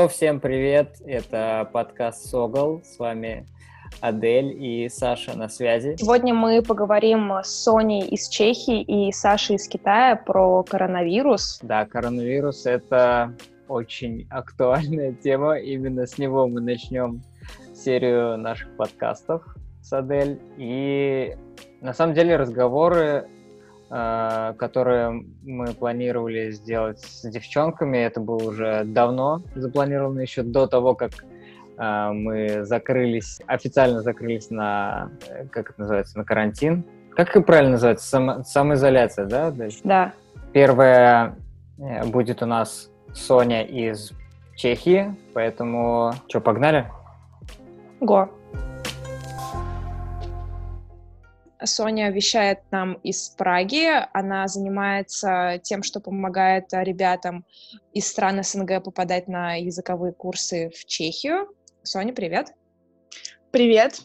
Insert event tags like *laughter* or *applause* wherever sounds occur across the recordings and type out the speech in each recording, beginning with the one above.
что, всем привет! Это подкаст Согол. С вами Адель и Саша на связи. Сегодня мы поговорим с Соней из Чехии и Сашей из Китая про коронавирус. Да, коронавирус — это очень актуальная тема. Именно с него мы начнем серию наших подкастов с Адель. И на самом деле разговоры Э, которые мы планировали сделать с девчонками. Это было уже давно запланировано, еще до того, как э, мы закрылись, официально закрылись на, как это называется, на карантин. Как это правильно называется? Сам, самоизоляция, да? Да. Первая э, будет у нас Соня из Чехии, поэтому что, погнали? Го. Соня вещает нам из Праги. Она занимается тем, что помогает ребятам из стран СНГ попадать на языковые курсы в Чехию. Соня, привет. Привет.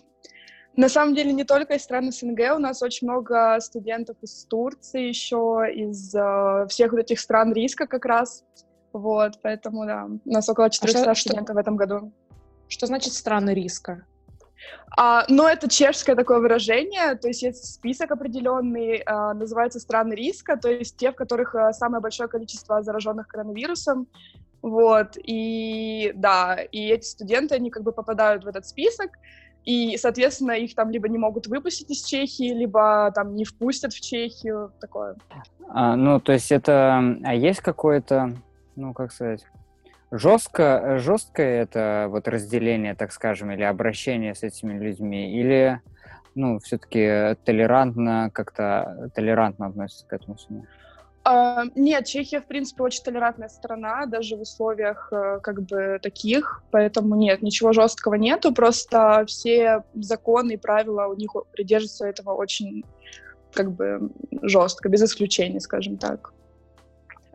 На самом деле не только из стран СНГ, у нас очень много студентов из Турции еще, из э, всех вот этих стран риска как раз. Вот, поэтому, да, у нас около 400 а студентов что, в этом году. Что значит страны риска? А, но это чешское такое выражение, то есть есть список определенный, а, называется страны риска, то есть те, в которых а, самое большое количество зараженных коронавирусом, вот, и да, и эти студенты, они как бы попадают в этот список, и, соответственно, их там либо не могут выпустить из Чехии, либо там не впустят в Чехию, такое. А, ну, то есть это, а есть какое-то, ну, как сказать, Жестко, жесткое это вот разделение, так скажем, или обращение с этими людьми, или ну, все-таки толерантно, как-то толерантно относится к этому всему? Uh, нет, Чехия, в принципе, очень толерантная страна, даже в условиях uh, как бы таких, поэтому нет, ничего жесткого нету, просто все законы и правила у них придерживаются этого очень как бы жестко, без исключений, скажем так.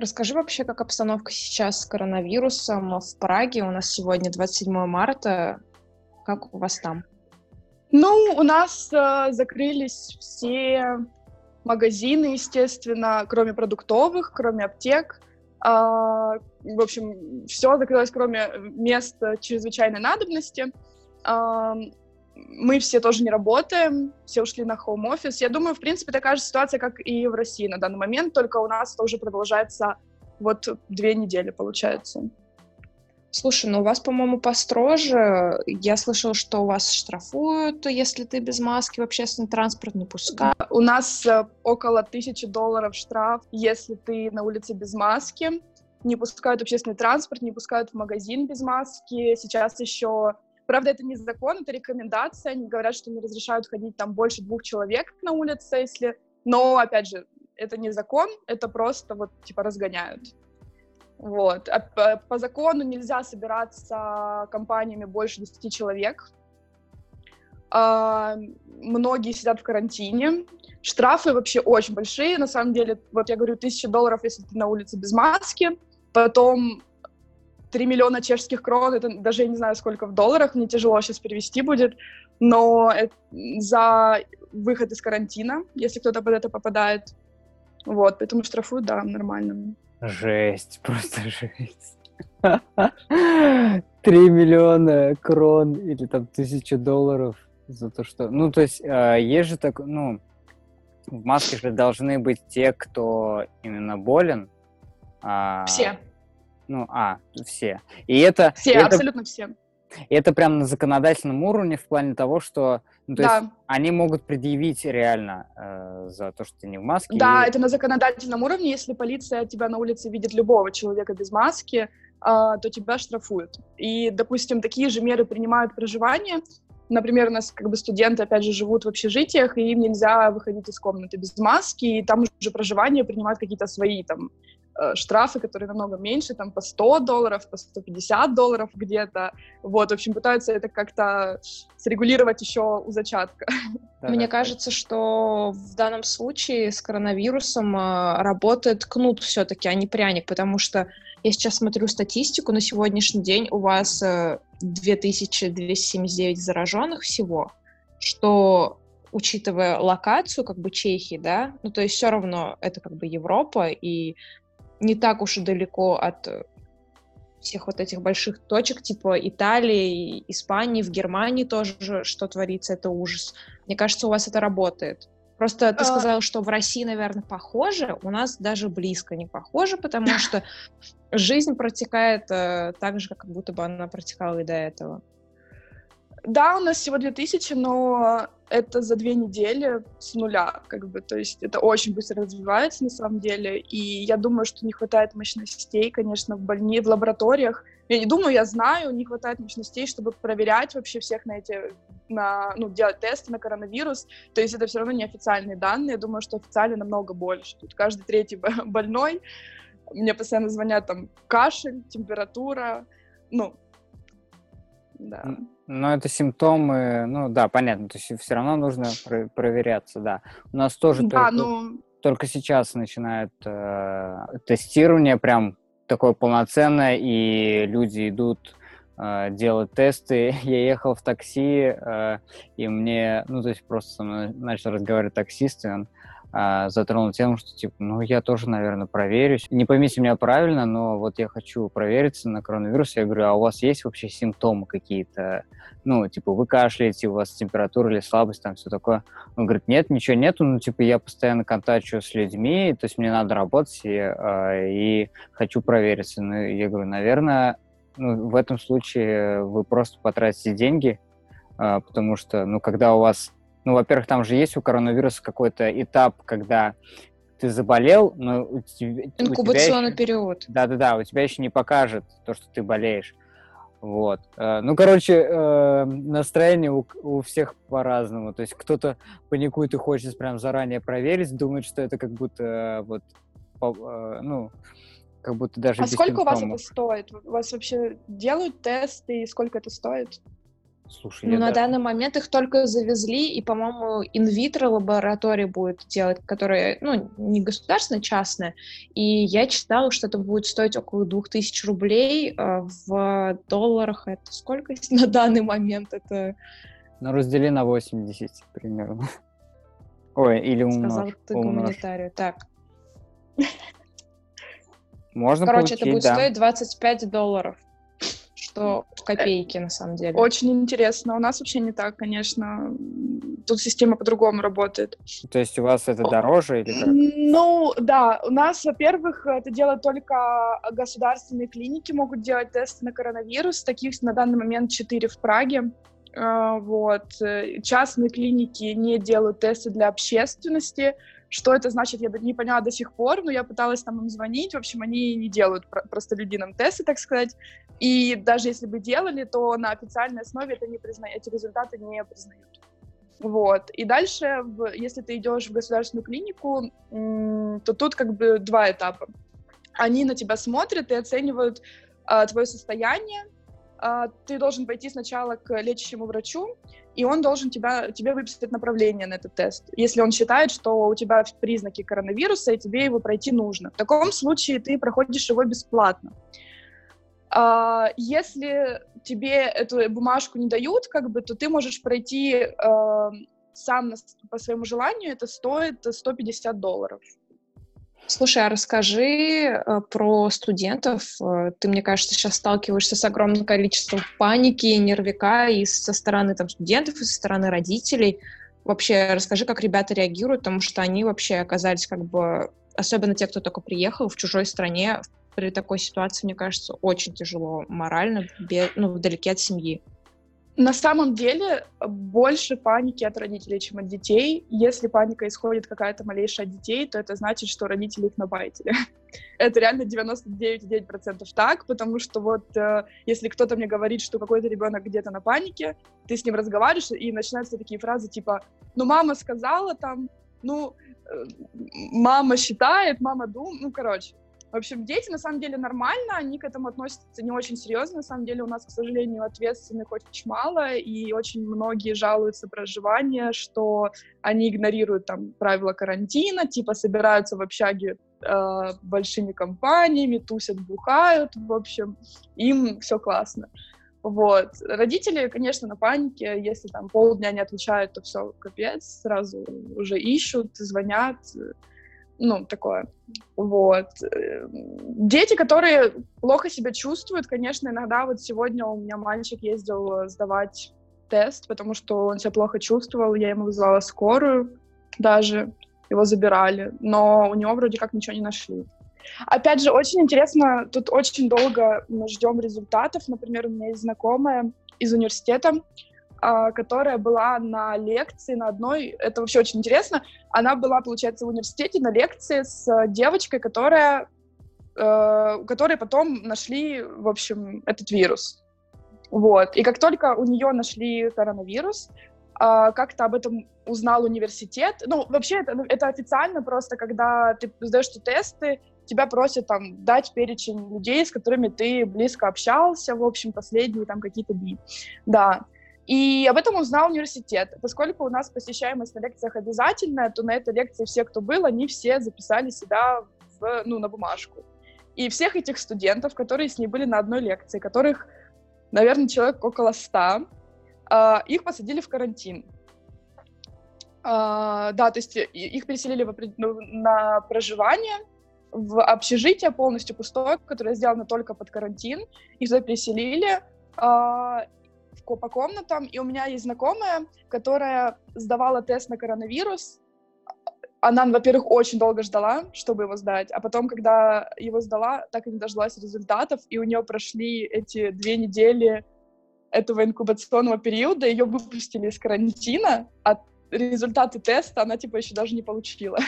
Расскажи вообще, как обстановка сейчас с коронавирусом в Праге. У нас сегодня 27 марта. Как у вас там? Ну, у нас э, закрылись все магазины, естественно, кроме продуктовых, кроме аптек. Э, в общем, все закрылось, кроме мест чрезвычайной надобности. Э, мы все тоже не работаем, все ушли на хоум-офис. Я думаю, в принципе, такая же ситуация, как и в России на данный момент, только у нас это уже продолжается вот две недели, получается. Слушай, ну у вас, по-моему, построже. Я слышала, что у вас штрафуют, если ты без маски в общественный транспорт не пускаешь. У нас э, около тысячи долларов штраф, если ты на улице без маски. Не пускают общественный транспорт, не пускают в магазин без маски. Сейчас еще Правда, это не закон, это рекомендация. Они говорят, что не разрешают ходить там больше двух человек на улице, если... Но, опять же, это не закон, это просто вот, типа, разгоняют. Вот. А по, закону нельзя собираться компаниями больше 10 человек. А, многие сидят в карантине. Штрафы вообще очень большие. На самом деле, вот я говорю, тысяча долларов, если ты на улице без маски. Потом 3 миллиона чешских крон, это даже я не знаю, сколько в долларах, мне тяжело сейчас перевести будет, но это за выход из карантина, если кто-то под это попадает. Вот, поэтому штрафуют, да, нормально. Жесть, *laughs* просто жесть. *laughs* Три миллиона крон или там тысяча долларов за то, что... Ну, то есть, а, есть же так, ну, в маске же должны быть те, кто именно болен. А, Все. Ну, а, все. И это... Все, это, абсолютно все. И это прям на законодательном уровне в плане того, что ну, то да. есть они могут предъявить реально э, за то, что ты не в маске. Да, и... это на законодательном уровне. Если полиция тебя на улице видит любого человека без маски, э, то тебя штрафуют. И, допустим, такие же меры принимают проживание. Например, у нас как бы студенты, опять же, живут в общежитиях, и им нельзя выходить из комнаты без маски, и там уже проживание принимают какие-то свои там штрафы, которые намного меньше, там по 100 долларов, по 150 долларов где-то. Вот, в общем, пытаются это как-то срегулировать еще у зачатка. Мне кажется, что в данном случае с коронавирусом э, работает кнут все-таки, а не пряник, потому что я сейчас смотрю статистику, на сегодняшний день у вас 2279 э, зараженных всего, что учитывая локацию, как бы Чехии, да, ну то есть все равно это как бы Европа, и не так уж и далеко от всех вот этих больших точек, типа Италии, Испании, в Германии тоже, что творится, это ужас. Мне кажется, у вас это работает. Просто ты а... сказала, что в России, наверное, похоже, у нас даже близко не похоже, потому *laughs* что жизнь протекает э, так же, как будто бы она протекала и до этого. Да, у нас всего 2000, но это за две недели с нуля, как бы, то есть это очень быстро развивается на самом деле, и я думаю, что не хватает мощностей, конечно, в больнице, в лабораториях. Я не думаю, я знаю, не хватает мощностей, чтобы проверять вообще всех на эти, на, ну, делать тесты на коронавирус, то есть это все равно неофициальные данные, я думаю, что официально намного больше. Тут каждый третий *laughs* больной, мне постоянно звонят там кашель, температура, ну, да. Но это симптомы, ну да, понятно, то есть все равно нужно про- проверяться, да. У нас тоже да, только, ну... только сейчас начинают э, тестирование прям такое полноценное, и люди идут э, делать тесты. *laughs* Я ехал в такси, э, и мне, ну то есть просто со мной начал разговаривать таксист, и он а, затронул тему, что, типа, ну, я тоже, наверное, проверюсь. Не поймите меня правильно, но вот я хочу провериться на коронавирус. Я говорю, а у вас есть вообще симптомы какие-то? Ну, типа, вы кашляете, у вас температура или слабость, там все такое. Он говорит, нет, ничего нету, ну, типа, я постоянно контачу с людьми, то есть мне надо работать, и, э, и хочу провериться. Ну, я говорю, наверное, ну, в этом случае вы просто потратите деньги, э, потому что, ну, когда у вас ну, во-первых, там же есть у коронавируса какой-то этап, когда ты заболел, но у тебя... Инкубационный период. Да-да-да, у тебя еще не покажет то, что ты болеешь. Вот. Э, ну, короче, э, настроение у, у всех по-разному. То есть кто-то паникует и хочет прям заранее проверить, думает, что это как будто э, вот, ну, как будто даже А сколько у вас это стоит? У вас вообще делают тесты и сколько это стоит? Слушай, ну, на даже... данный момент их только завезли, и, по-моему, инвитро лаборатория будет делать, которая, ну, не государственная, частная. И я читала, что это будет стоить около 2000 рублей. А в долларах это сколько *laughs* на данный момент? Это... Ну, раздели на 80 примерно. *laughs* Ой, или умножь. Сказал ты гуманитарию. Так. Можно Короче, получить, это будет да. стоить 25 долларов что копейки на самом деле. Очень интересно. У нас вообще не так, конечно. Тут система по-другому работает. То есть у вас это дороже или как? Ну, да. У нас, во-первых, это делают только государственные клиники, могут делать тесты на коронавирус. Таких на данный момент четыре в Праге. А, вот. Частные клиники не делают тесты для общественности. Что это значит, я не поняла до сих пор, но я пыталась там им звонить. В общем, они не делают простолюдинам тесты, так сказать. И даже если бы делали, то на официальной основе это не призна... эти результаты не признают. Вот. И дальше, если ты идешь в государственную клинику, то тут как бы два этапа. Они на тебя смотрят и оценивают а, твое состояние. А, ты должен пойти сначала к лечащему врачу, и он должен тебя, тебе выписать направление на этот тест, если он считает, что у тебя признаки коронавируса, и тебе его пройти нужно. В таком случае ты проходишь его бесплатно. А, если тебе эту бумажку не дают, как бы, то ты можешь пройти э, сам по своему желанию, это стоит 150 долларов. Слушай, а расскажи э, про студентов. Э, ты, мне кажется, сейчас сталкиваешься с огромным количеством паники, нервика и со стороны там, студентов, и со стороны родителей. Вообще, расскажи, как ребята реагируют, потому что они вообще оказались как бы, особенно те, кто только приехал в чужой стране, при такой ситуации, мне кажется, очень тяжело морально, без, ну, вдалеке от семьи. На самом деле больше паники от родителей, чем от детей. Если паника исходит какая-то малейшая от детей, то это значит, что родители их набайтили. *laughs* это реально 99,9% так, потому что вот э, если кто-то мне говорит, что какой-то ребенок где-то на панике, ты с ним разговариваешь, и начинаются такие фразы типа «ну мама сказала там», «ну э, мама считает», «мама думает», ну короче. В общем, дети на самом деле нормально, они к этому относятся не очень серьезно. На самом деле у нас, к сожалению, ответственных очень мало, и очень многие жалуются проживание, что они игнорируют там правила карантина, типа собираются в общаге э, большими компаниями, тусят, бухают, в общем, им все классно. Вот. Родители, конечно, на панике, если там полдня не отвечают, то все, капец, сразу уже ищут, звонят, ну, такое. Вот. Дети, которые плохо себя чувствуют, конечно, иногда вот сегодня у меня мальчик ездил сдавать тест, потому что он себя плохо чувствовал, я ему вызвала скорую даже, его забирали, но у него вроде как ничего не нашли. Опять же, очень интересно, тут очень долго мы ждем результатов. Например, у меня есть знакомая из университета, которая была на лекции на одной, это вообще очень интересно, она была, получается, в университете на лекции с девочкой, которая, э, у которой потом нашли, в общем, этот вирус. Вот. И как только у нее нашли коронавирус, а, как-то об этом узнал университет. Ну, вообще, это, ну, это официально просто, когда ты сдаешь тесты, тебя просят там дать перечень людей, с которыми ты близко общался, в общем, последние там какие-то дни. Да. И об этом узнал университет. Поскольку у нас посещаемость на лекциях обязательная, то на этой лекции все, кто был, они все записали себя в, ну, на бумажку. И всех этих студентов, которые с ней были на одной лекции, которых, наверное, человек около ста, а, их посадили в карантин. Uh, да, то есть их переселили ну, на проживание в общежитие полностью пустое, которое сделано только под карантин. Их туда переселили uh, по комнатам. И у меня есть знакомая, которая сдавала тест на коронавирус. Она, во-первых, очень долго ждала, чтобы его сдать, а потом, когда его сдала, так и не дождалась результатов, и у нее прошли эти две недели этого инкубационного периода, ее выпустили из карантина, а результаты теста она, типа, еще даже не получила.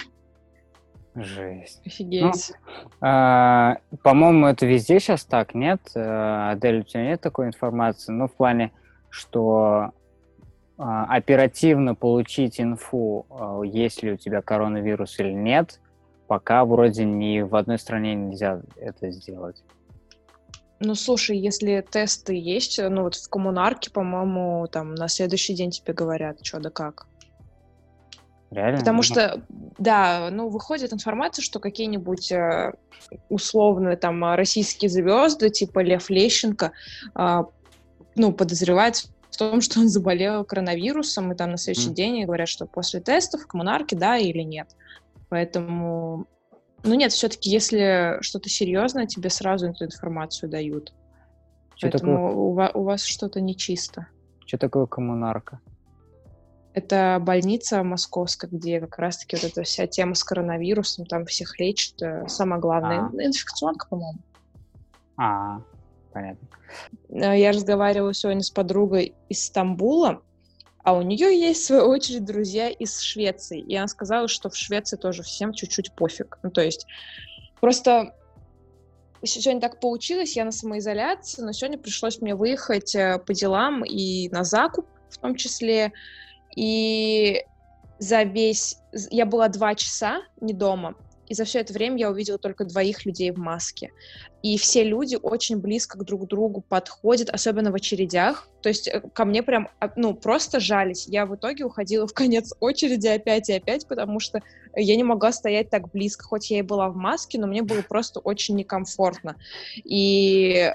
Жесть. Офигеть. Ну, а, по-моему, это везде сейчас так, нет? Э, Адель, у тебя нет такой информации? Ну, в плане, что а, оперативно получить инфу, а, есть ли у тебя коронавирус или нет, пока вроде ни в одной стране нельзя это сделать. Ну, слушай, если тесты есть, ну вот в коммунарке, по-моему, там на следующий день тебе говорят, что да как. Реально? Потому что, да, ну, выходит информация, что какие-нибудь э, условные там российские звезды, типа Лев Лещенко, э, ну, подозревают в том, что он заболел коронавирусом, и там на следующий mm. день говорят, что после тестов коммунарки, да или нет. Поэтому ну нет, все-таки, если что-то серьезное, тебе сразу эту информацию дают. Что Поэтому такое? У, вас, у вас что-то нечисто. Что такое коммунарка? Это больница московская, где как раз-таки вот эта вся тема с коронавирусом, там всех лечат. Э, самое главное, а. инфекционка, по-моему. А, понятно. Э, я разговаривала сегодня с подругой из Стамбула, а у нее есть, в свою очередь, друзья из Швеции. И она сказала, что в Швеции тоже всем чуть-чуть пофиг. Ну, то есть просто сегодня так получилось, я на самоизоляции, но сегодня пришлось мне выехать э, по делам и на закуп в том числе. И за весь... Я была два часа не дома, и за все это время я увидела только двоих людей в маске. И все люди очень близко к друг другу подходят, особенно в очередях. То есть э, ко мне прям, а, ну, просто жались. Я в итоге уходила в конец очереди опять и опять, потому что я не могла стоять так близко, хоть я и была в маске, но мне было просто очень некомфортно. И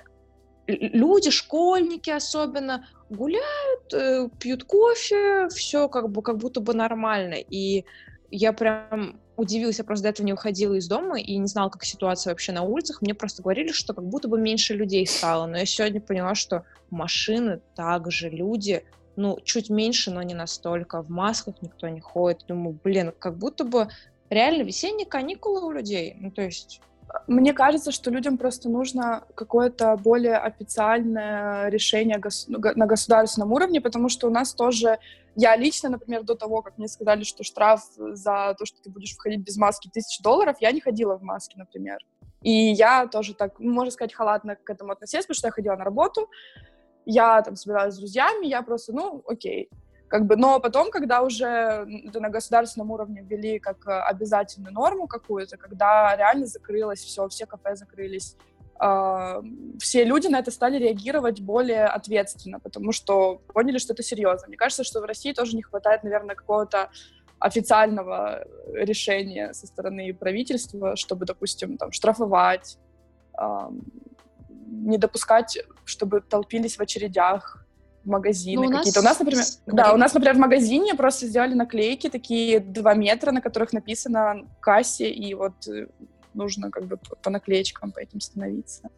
люди, школьники особенно, гуляют, э, пьют кофе, все как бы как будто бы нормально. И я прям удивилась, я просто до этого не уходила из дома и не знала, как ситуация вообще на улицах. Мне просто говорили, что как будто бы меньше людей стало. Но я сегодня поняла, что машины также, люди, ну, чуть меньше, но не настолько. В масках никто не ходит. Думаю, блин, как будто бы реально весенние каникулы у людей. Ну, то есть мне кажется, что людям просто нужно какое-то более официальное решение гос- на государственном уровне, потому что у нас тоже я лично, например, до того, как мне сказали, что штраф за то, что ты будешь входить без маски, тысяч долларов, я не ходила в маске, например. И я тоже так, ну, можно сказать, халатно к этому относилась, потому что я ходила на работу, я там собиралась с друзьями, я просто, ну, окей. Как бы, но потом, когда уже на государственном уровне ввели как э, обязательную норму какую-то, когда реально закрылось все, все кафе закрылись, э, все люди на это стали реагировать более ответственно, потому что поняли, что это серьезно. Мне кажется, что в России тоже не хватает, наверное, какого-то официального решения со стороны правительства, чтобы, допустим, там, штрафовать, э, не допускать, чтобы толпились в очередях магазины ну, какие-то. У нас, например, да, у нас, например, в магазине просто сделали наклейки такие два метра, на которых написано кассе, и вот э, нужно как бы по наклеечкам по этим становиться.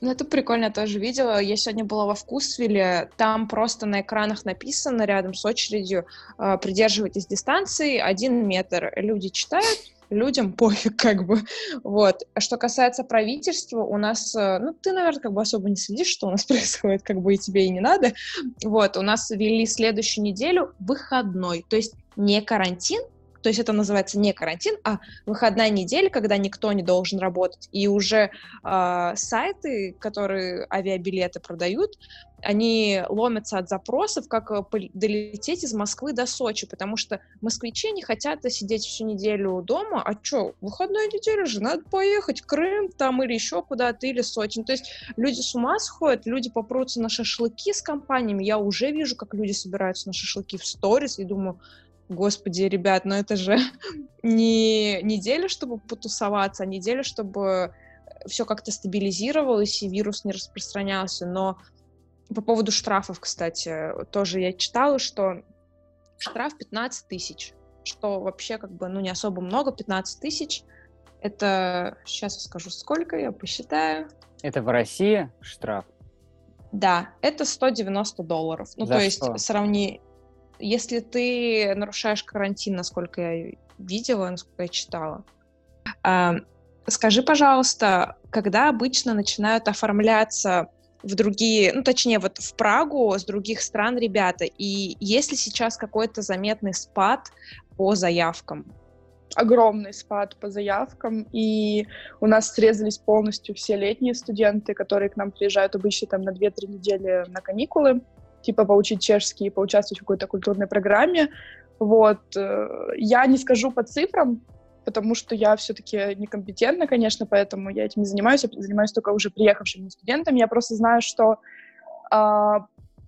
Ну, это прикольно, я тоже видела. Я сегодня была во Вкусвилле, там просто на экранах написано рядом с очередью э, «Придерживайтесь дистанции, один метр». Люди читают, людям *laughs* пофиг, как бы. Вот. А что касается правительства, у нас, э, ну, ты, наверное, как бы особо не следишь, что у нас *laughs* происходит, как бы и тебе и не надо. Вот. У нас ввели следующую неделю выходной, то есть не карантин, то есть это называется не карантин, а выходная неделя, когда никто не должен работать. И уже э, сайты, которые авиабилеты продают, они ломятся от запросов, как э, долететь из Москвы до Сочи, потому что москвичи не хотят сидеть всю неделю дома, а что, выходная неделя же, надо поехать Крым там или еще куда-то, или Сочи. Ну, то есть люди с ума сходят, люди попрутся на шашлыки с компаниями, я уже вижу, как люди собираются на шашлыки в сторис, и думаю, Господи, ребят, но это же *laughs* не неделя, чтобы потусоваться, а неделя, чтобы все как-то стабилизировалось и вирус не распространялся. Но по поводу штрафов, кстати, тоже я читала, что штраф 15 тысяч, что вообще как бы, ну, не особо много, 15 тысяч. Это, сейчас я скажу, сколько, я посчитаю. Это в России штраф? Да, это 190 долларов. Ну, За то что? есть сравни если ты нарушаешь карантин, насколько я видела, насколько я читала, э, скажи, пожалуйста, когда обычно начинают оформляться в другие, ну, точнее, вот в Прагу с других стран ребята, и есть ли сейчас какой-то заметный спад по заявкам? огромный спад по заявкам, и у нас срезались полностью все летние студенты, которые к нам приезжают обычно там на 2-3 недели на каникулы типа поучить чешский, поучаствовать в какой-то культурной программе. Вот. Э, я не скажу по цифрам, потому что я все-таки некомпетентна, конечно, поэтому я этим не занимаюсь. Я занимаюсь только уже приехавшими студентами. Я просто знаю, что э,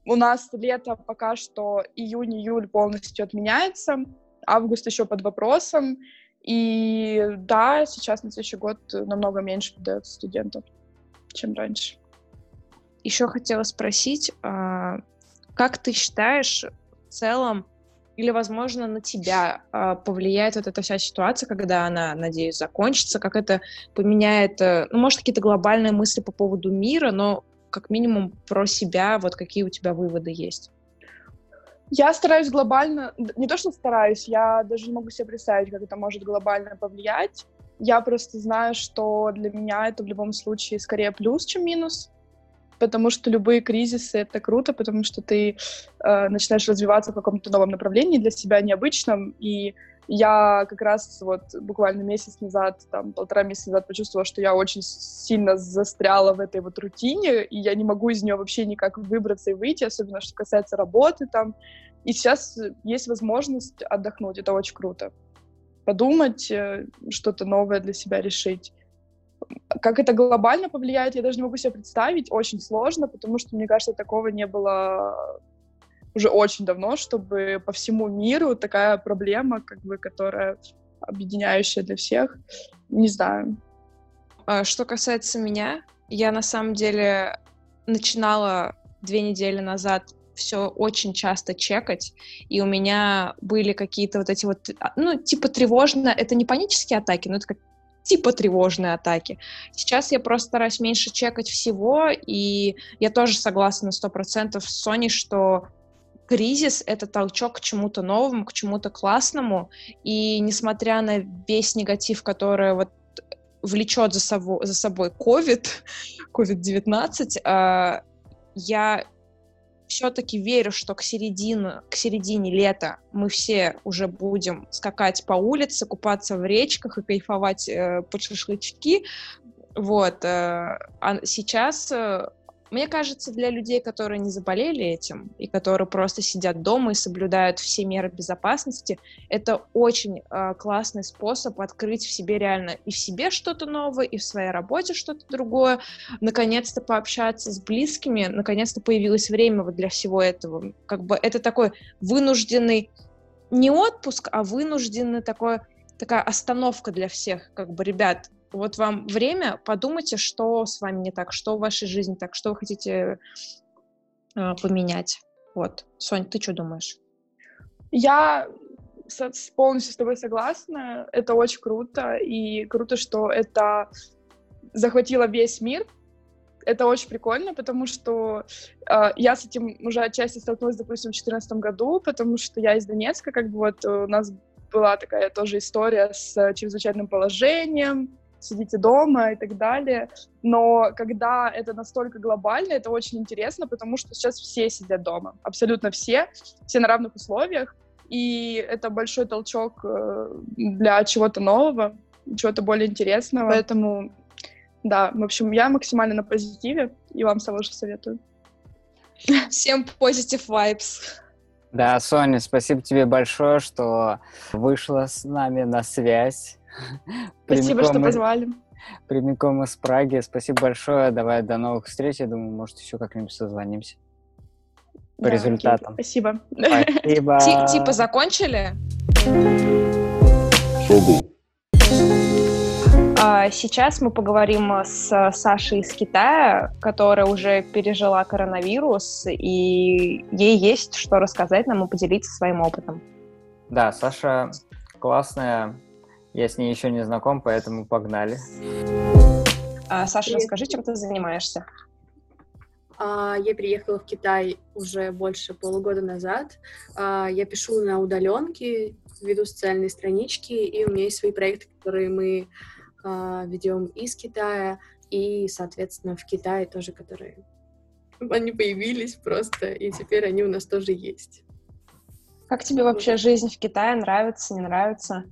у нас лето пока что июнь-июль полностью отменяется, август еще под вопросом. И да, сейчас на следующий год намного меньше подается студентов, чем раньше. Еще хотела спросить, а, как ты считаешь, в целом, или, возможно, на тебя э, повлияет вот эта вся ситуация, когда она, надеюсь, закончится, как это поменяет, э, ну, может, какие-то глобальные мысли по поводу мира, но как минимум про себя, вот какие у тебя выводы есть? Я стараюсь глобально, не то что стараюсь, я даже не могу себе представить, как это может глобально повлиять. Я просто знаю, что для меня это в любом случае скорее плюс, чем минус потому что любые кризисы — это круто, потому что ты э, начинаешь развиваться в каком-то новом направлении для себя необычном, и я как раз вот буквально месяц назад, там, полтора месяца назад почувствовала, что я очень сильно застряла в этой вот рутине, и я не могу из нее вообще никак выбраться и выйти, особенно что касается работы там. И сейчас есть возможность отдохнуть, это очень круто. Подумать, э, что-то новое для себя решить. Как это глобально повлияет, я даже не могу себе представить. Очень сложно, потому что, мне кажется, такого не было уже очень давно, чтобы по всему миру такая проблема, как бы, которая объединяющая для всех. Не знаю. А что касается меня, я на самом деле начинала две недели назад все очень часто чекать, и у меня были какие-то вот эти вот, а, ну, типа тревожно, это не панические атаки, но это как типа тревожные атаки. Сейчас я просто стараюсь меньше чекать всего, и я тоже согласна на 100% с Соней, что кризис — это толчок к чему-то новому, к чему-то классному, и несмотря на весь негатив, который вот влечет за собой, за собой COVID, COVID-19, э, я все-таки верю, что к середине, к середине лета мы все уже будем скакать по улице, купаться в речках и кайфовать э, под шашлычки. Вот. Э, а сейчас э, мне кажется, для людей, которые не заболели этим и которые просто сидят дома и соблюдают все меры безопасности, это очень э, классный способ открыть в себе реально и в себе что-то новое, и в своей работе что-то другое, наконец-то пообщаться с близкими, наконец-то появилось время вот для всего этого. Как бы это такой вынужденный не отпуск, а вынужденный такой такая остановка для всех, как бы, ребят, вот вам время, подумайте, что с вами не так, что в вашей жизни так, что вы хотите э, поменять. Вот. Сонь, ты что думаешь? Я полностью с тобой согласна. Это очень круто. И круто, что это захватило весь мир. Это очень прикольно, потому что э, я с этим уже отчасти столкнулась, допустим, в 2014 году, потому что я из Донецка, как бы вот у нас была такая тоже история с чрезвычайным положением, сидите дома и так далее. Но когда это настолько глобально, это очень интересно, потому что сейчас все сидят дома, абсолютно все, все на равных условиях, и это большой толчок э, для чего-то нового, чего-то более интересного. Поэтому, да, в общем, я максимально на позитиве, и вам того же советую. Всем positive vibes. Да, Соня, спасибо тебе большое, что вышла с нами на связь. *laughs* Спасибо, что позвали. Прямиком из Праги. Спасибо большое. Давай до новых встреч. Я думаю, может, еще как-нибудь созвонимся по да, результатам. Окей, спасибо. Спасибо. *laughs* Типа закончили? А, сейчас мы поговорим с Сашей из Китая, которая уже пережила коронавирус, и ей есть что рассказать нам и поделиться своим опытом. Да, Саша классная. Я с ней еще не знаком, поэтому погнали. А, Саша, расскажи, чем ты занимаешься? А, я приехала в Китай уже больше полугода назад. А, я пишу на удаленке, веду социальные странички, и у меня есть свои проекты, которые мы а, ведем из Китая, и, соответственно, в Китае тоже, которые они появились просто, и теперь они у нас тоже есть. Как тебе вообще жизнь в Китае? Нравится, не нравится?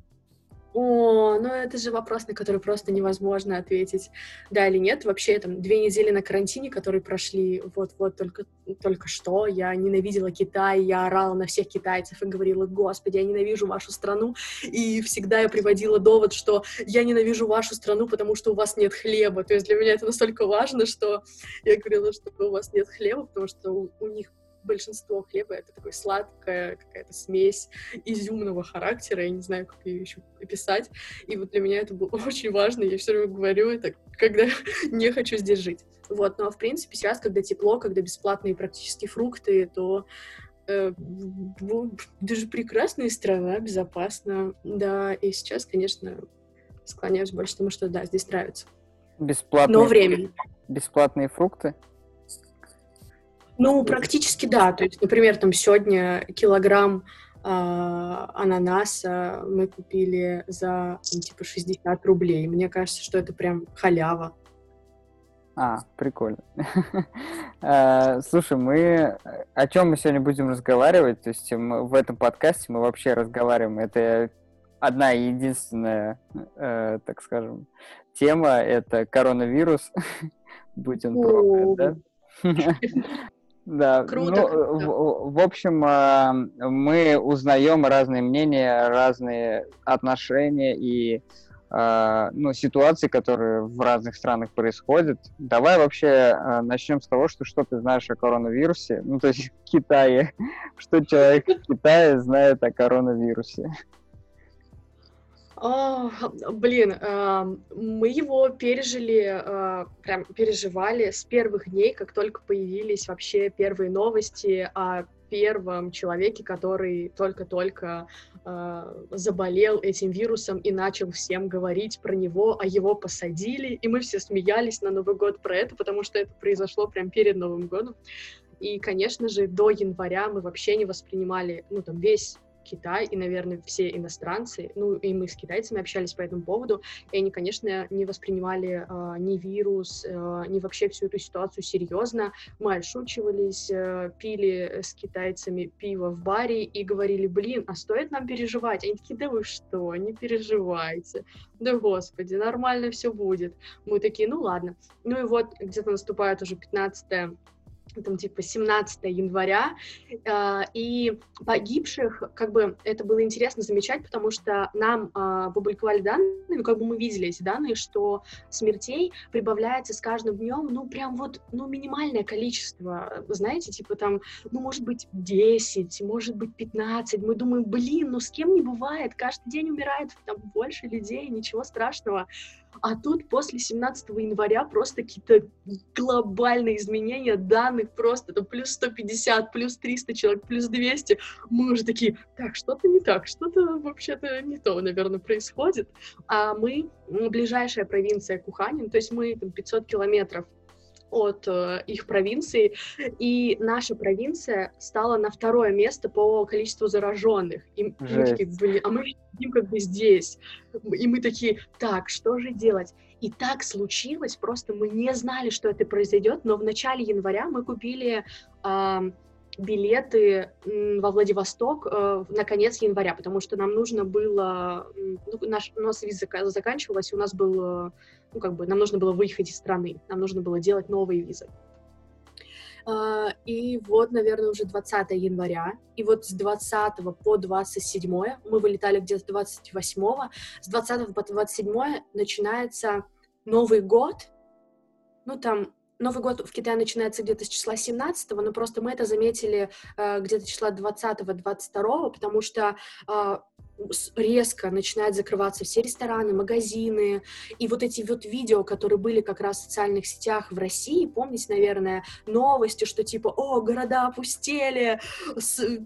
О, ну это же вопрос, на который просто невозможно ответить, да или нет. Вообще, там, две недели на карантине, которые прошли вот-вот только, только что, я ненавидела Китай, я орала на всех китайцев и говорила, господи, я ненавижу вашу страну, и всегда я приводила довод, что я ненавижу вашу страну, потому что у вас нет хлеба. То есть для меня это настолько важно, что я говорила, что у вас нет хлеба, потому что у, у них большинство хлеба — это такой сладкая какая-то смесь изюмного характера, я не знаю, как ее еще описать, и вот для меня это было *laughs* очень важно, я все время говорю это, когда *laughs* не хочу здесь жить. Вот, но в принципе сейчас, когда тепло, когда бесплатные практически фрукты, то э, даже прекрасная страна, безопасно, да, и сейчас, конечно, склоняюсь больше к тому, что да, здесь нравится. Бесплатные, Но время. Бесплатные фрукты? Ну, практически да. То есть, например, там сегодня килограмм э, ананаса мы купили за ну, типа 60 рублей. Мне кажется, что это прям халява. А, прикольно. *laughs* Э, слушай, мы о чем мы сегодня будем разговаривать? То есть мы, в этом подкасте мы вообще разговариваем. Это одна единственная, э, так скажем, тема. Это коронавирус. *laughs* Будь он проклят, да? *laughs* Да, Круто. Ну, круто. В, в общем, а, мы узнаем разные мнения, разные отношения и а, ну, ситуации, которые в разных странах происходят. Давай вообще начнем с того, что что ты знаешь о коронавирусе, ну, то есть *laughs* в Китае. Что человек в Китае знает о коронавирусе? О, блин, э, мы его пережили, э, прям переживали с первых дней, как только появились вообще первые новости о первом человеке, который только-только э, заболел этим вирусом и начал всем говорить про него, а его посадили, и мы все смеялись на Новый год про это, потому что это произошло прям перед Новым годом. И, конечно же, до января мы вообще не воспринимали, ну, там, весь Китай и, наверное, все иностранцы, ну и мы с китайцами общались по этому поводу, и они, конечно, не воспринимали э, ни вирус, э, ни вообще всю эту ситуацию серьезно. Мы отшучивались, э, пили с китайцами пиво в баре и говорили, блин, а стоит нам переживать? Они такие, да вы что, не переживайте. Да господи, нормально все будет. Мы такие, ну ладно. Ну и вот где-то наступает уже 15 там типа 17 января, э, и погибших, как бы это было интересно замечать, потому что нам э, публиковали данные, ну как бы мы видели эти данные, что смертей прибавляется с каждым днем, ну прям вот, ну минимальное количество, знаете, типа там, ну может быть 10, может быть 15, мы думаем, блин, ну с кем не бывает, каждый день умирает там больше людей, ничего страшного, А тут после 17 января просто какие-то глобальные изменения данных, просто это плюс 150, плюс 300 человек, плюс 200. Мы уже такие, так, что-то не так, что-то вообще-то не то, наверное, происходит. А мы, ближайшая провинция Куханин, то есть мы там 500 километров от э, их провинции, и наша провинция стала на второе место по количеству зараженных. И мы такие, блин, а мы сидим как бы здесь. И мы такие, так, что же делать? И так случилось, просто мы не знали, что это произойдет, но в начале января мы купили э, билеты во Владивосток э, на конец января, потому что нам нужно было, ну, наш, у нас виза заканчивалась, у нас был ну, как бы, нам нужно было выехать из страны, нам нужно было делать новые визы. Uh, и вот, наверное, уже 20 января, и вот с 20 по 27 мы вылетали где-то 28, с 20 по 27 начинается Новый год, ну, там, Новый год в Китае начинается где-то с числа 17 но просто мы это заметили uh, где-то числа 20-22, потому что uh, резко начинают закрываться все рестораны, магазины, и вот эти вот видео, которые были как раз в социальных сетях в России, помните, наверное, новости, что типа, о, города опустели,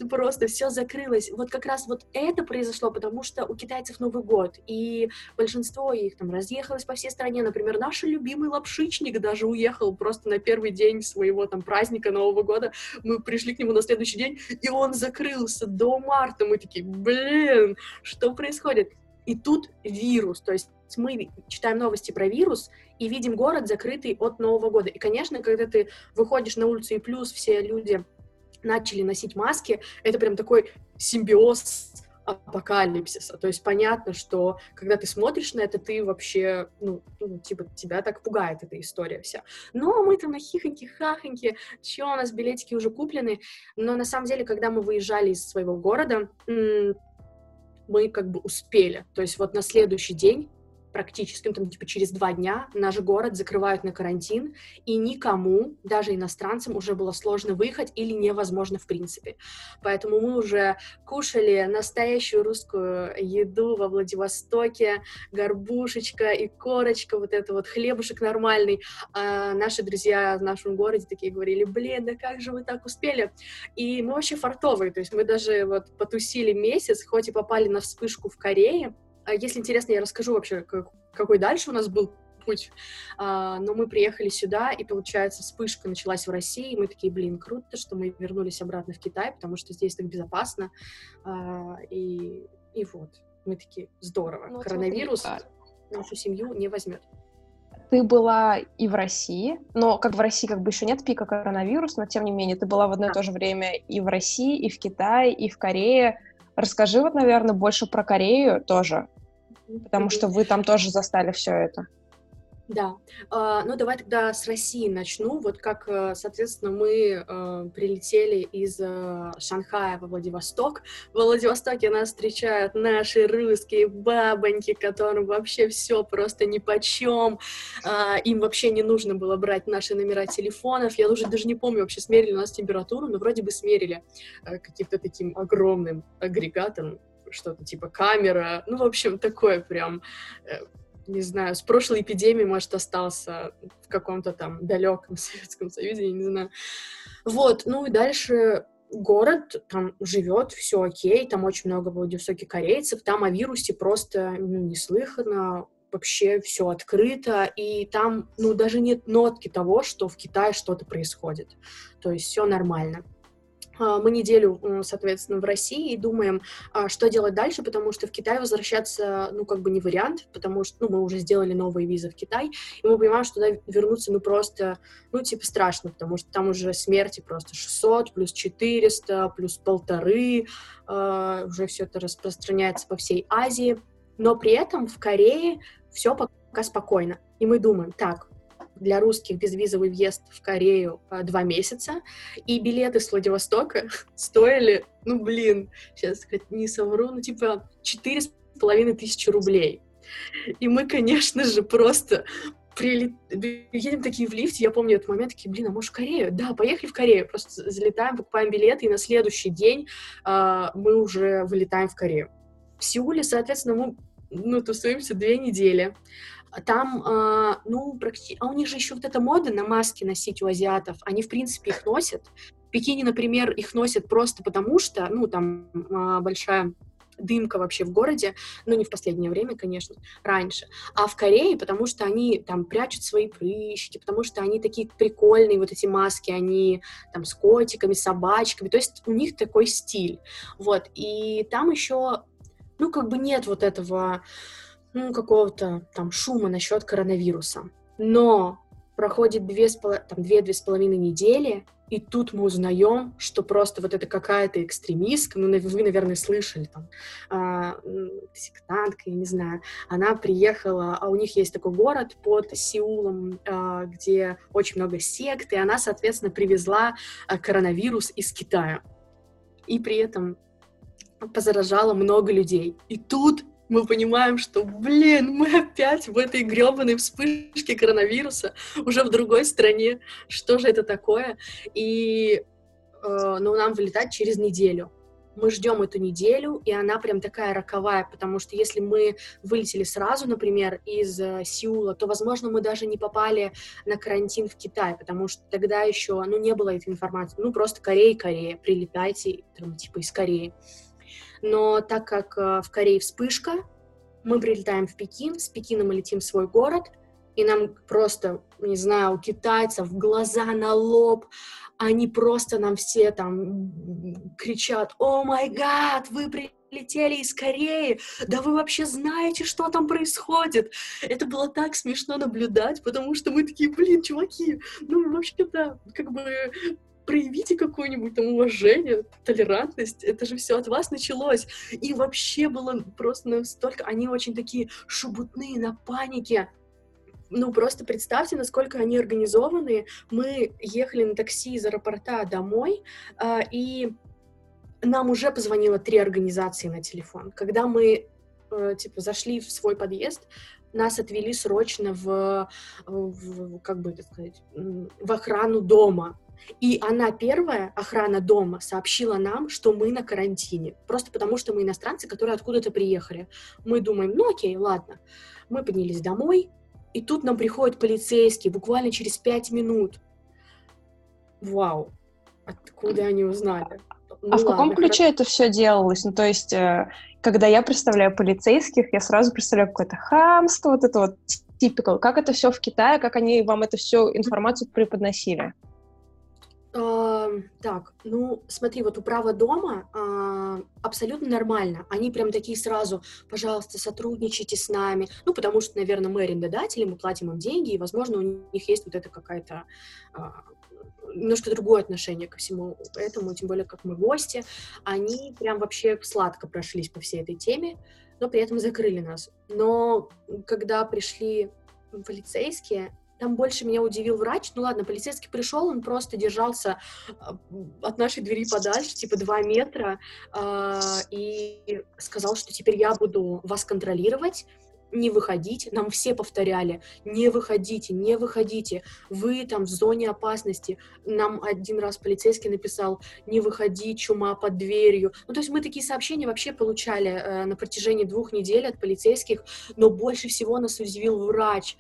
просто все закрылось. Вот как раз вот это произошло, потому что у китайцев Новый год, и большинство их там разъехалось по всей стране, например, наш любимый лапшичник даже уехал просто на первый день своего там праздника Нового года, мы пришли к нему на следующий день, и он закрылся до марта, мы такие, блин, что происходит? И тут вирус, то есть мы читаем новости про вирус и видим город закрытый от Нового года. И, конечно, когда ты выходишь на улицу и плюс все люди начали носить маски, это прям такой симбиоз апокалипсиса. То есть понятно, что когда ты смотришь на это, ты вообще, ну, ну типа, тебя так пугает эта история вся. Но мы там на хихоньки-хахоньки, чё, у нас билетики уже куплены. Но на самом деле, когда мы выезжали из своего города, мы как бы успели. То есть вот на следующий день практически, ну, там, типа, через два дня наш город закрывают на карантин, и никому, даже иностранцам, уже было сложно выехать или невозможно в принципе. Поэтому мы уже кушали настоящую русскую еду во Владивостоке, горбушечка и корочка, вот это вот хлебушек нормальный. А наши друзья в нашем городе такие говорили, блин, да как же вы так успели? И мы вообще фартовые, то есть мы даже вот потусили месяц, хоть и попали на вспышку в Корее, если интересно, я расскажу вообще, какой дальше у нас был путь. А, но мы приехали сюда, и, получается, вспышка началась в России, и мы такие, блин, круто, что мы вернулись обратно в Китай, потому что здесь так безопасно. А, и, и вот, мы такие, здорово. Ну, Коронавирус смотри, нашу семью не возьмет. Ты была и в России, но как в России как бы еще нет пика коронавируса, но тем не менее ты была в одно и то же время и в России, и в Китае, и в Корее. Расскажи вот, наверное, больше про Корею тоже. Потому что вы там тоже застали все это. Да. Uh, ну, давай тогда с России начну. Вот как, э, соответственно, мы uh, прилетели из uh, Шанхая во Владивосток. В Владивостоке нас встречают наши русские бабоньки, которым вообще все просто ни по чем. Им вообще не нужно было брать наши номера телефонов. Я уже даже не помню, вообще смерили у нас температуру, но вроде бы смерили каким-то таким огромным агрегатом что-то типа камера, ну, в общем, такое прям, э, не знаю, с прошлой эпидемии, может, остался в каком-то там далеком *laughs* Советском Союзе, я не знаю. Вот, ну и дальше город, там живет, все окей, там очень много высоких корейцев, там о вирусе просто ну, неслыханно, вообще все открыто, и там, ну, даже нет нотки того, что в Китае что-то происходит. То есть все нормально. А, мы неделю, соответственно, в России и думаем, а, что делать дальше, потому что в Китай возвращаться, ну, как бы не вариант, потому что, ну, мы уже сделали новые визы в Китай, и мы понимаем, что туда вернуться, ну, просто, ну, типа, страшно, потому что там уже смерти просто 600, плюс 400, плюс полторы, э, уже все это распространяется по всей Азии, но при этом в Корее все пока спокойно. И мы думаем, так, для русских безвизовый въезд в Корею два месяца, и билеты с Владивостока *laughs* стоили, ну, блин, сейчас не совру, ну, типа, четыре с половиной тысячи рублей. И мы, конечно же, просто прилет... едем такие в лифте, я помню этот момент, такие, блин, а может в Корею? Да, поехали в Корею, просто залетаем, покупаем билеты, и на следующий день э, мы уже вылетаем в Корею. В Сеуле, соответственно, мы ну, тусуемся две недели. Там, э, ну, практи... а у них же еще вот эта мода на маски носить у азиатов, они, в принципе, их носят. В Пекине, например, их носят просто потому что, ну, там э, большая дымка вообще в городе, но не в последнее время, конечно, раньше, а в Корее, потому что они там прячут свои прыщики, потому что они такие прикольные, вот эти маски, они там с котиками, собачками, то есть у них такой стиль, вот, и там еще, ну, как бы нет вот этого, ну, какого-то там шума насчет коронавируса, но проходит две, там, две-две с половиной недели, и тут мы узнаем, что просто вот это какая-то экстремистка, ну, вы, наверное, слышали, там, э, сектантка, я не знаю, она приехала, а у них есть такой город под Сеулом, э, где очень много сект, и она, соответственно, привезла э, коронавирус из Китая. И при этом позаражала много людей. И тут мы понимаем, что, блин, мы опять в этой гребаной вспышке коронавируса, уже в другой стране. Что же это такое? И э, ну, нам вылетать через неделю. Мы ждем эту неделю, и она прям такая роковая, потому что если мы вылетели сразу, например, из э, Сеула, то, возможно, мы даже не попали на карантин в Китай, потому что тогда еще, ну, не было этой информации. Ну, просто Корея, Корея, прилетайте, там, типа, из Кореи но так как э, в Корее вспышка, мы прилетаем в Пекин, с Пекина мы летим в свой город, и нам просто, не знаю, у китайцев глаза на лоб, они просто нам все там кричат, о май гад, вы прилетели из Кореи, да вы вообще знаете, что там происходит? Это было так смешно наблюдать, потому что мы такие, блин, чуваки, ну вообще-то, как бы проявите какое-нибудь там уважение, толерантность, это же все от вас началось. И вообще было просто настолько, они очень такие шубутные, на панике. Ну, просто представьте, насколько они организованные. Мы ехали на такси из аэропорта домой, э, и нам уже позвонило три организации на телефон. Когда мы, э, типа, зашли в свой подъезд, нас отвели срочно в, в как бы это сказать, в охрану дома. И она первая, охрана дома, сообщила нам, что мы на карантине. Просто потому, что мы иностранцы, которые откуда-то приехали. Мы думаем, ну окей, ладно. Мы поднялись домой, и тут нам приходит полицейский буквально через пять минут. Вау, откуда они узнали? Ну, а в каком ключе хорошо. это все делалось? Ну, то есть, э, когда я представляю полицейских, я сразу представляю какое-то хамство, вот это вот типикал. Как это все в Китае, как они вам это все информацию преподносили? Так, ну, смотри, вот управа дома э, абсолютно нормально. Они прям такие сразу, пожалуйста, сотрудничайте с нами. Ну, потому что, наверное, мы арендодатели, мы платим им деньги, и, возможно, у них есть вот это какая-то э, немножко другое отношение ко всему этому, тем более, как мы гости. Они прям вообще сладко прошлись по всей этой теме, но при этом закрыли нас. Но когда пришли полицейские, там больше меня удивил врач. Ну ладно, полицейский пришел, он просто держался а, от нашей двери подальше, типа два метра, э, и сказал, что теперь я буду вас контролировать не выходить, нам все повторяли, не выходите, не выходите, вы там в зоне опасности. Нам один раз полицейский написал, не выходи, чума под дверью. Ну, то есть мы такие сообщения вообще получали э, на протяжении двух недель от полицейских, но больше всего нас удивил врач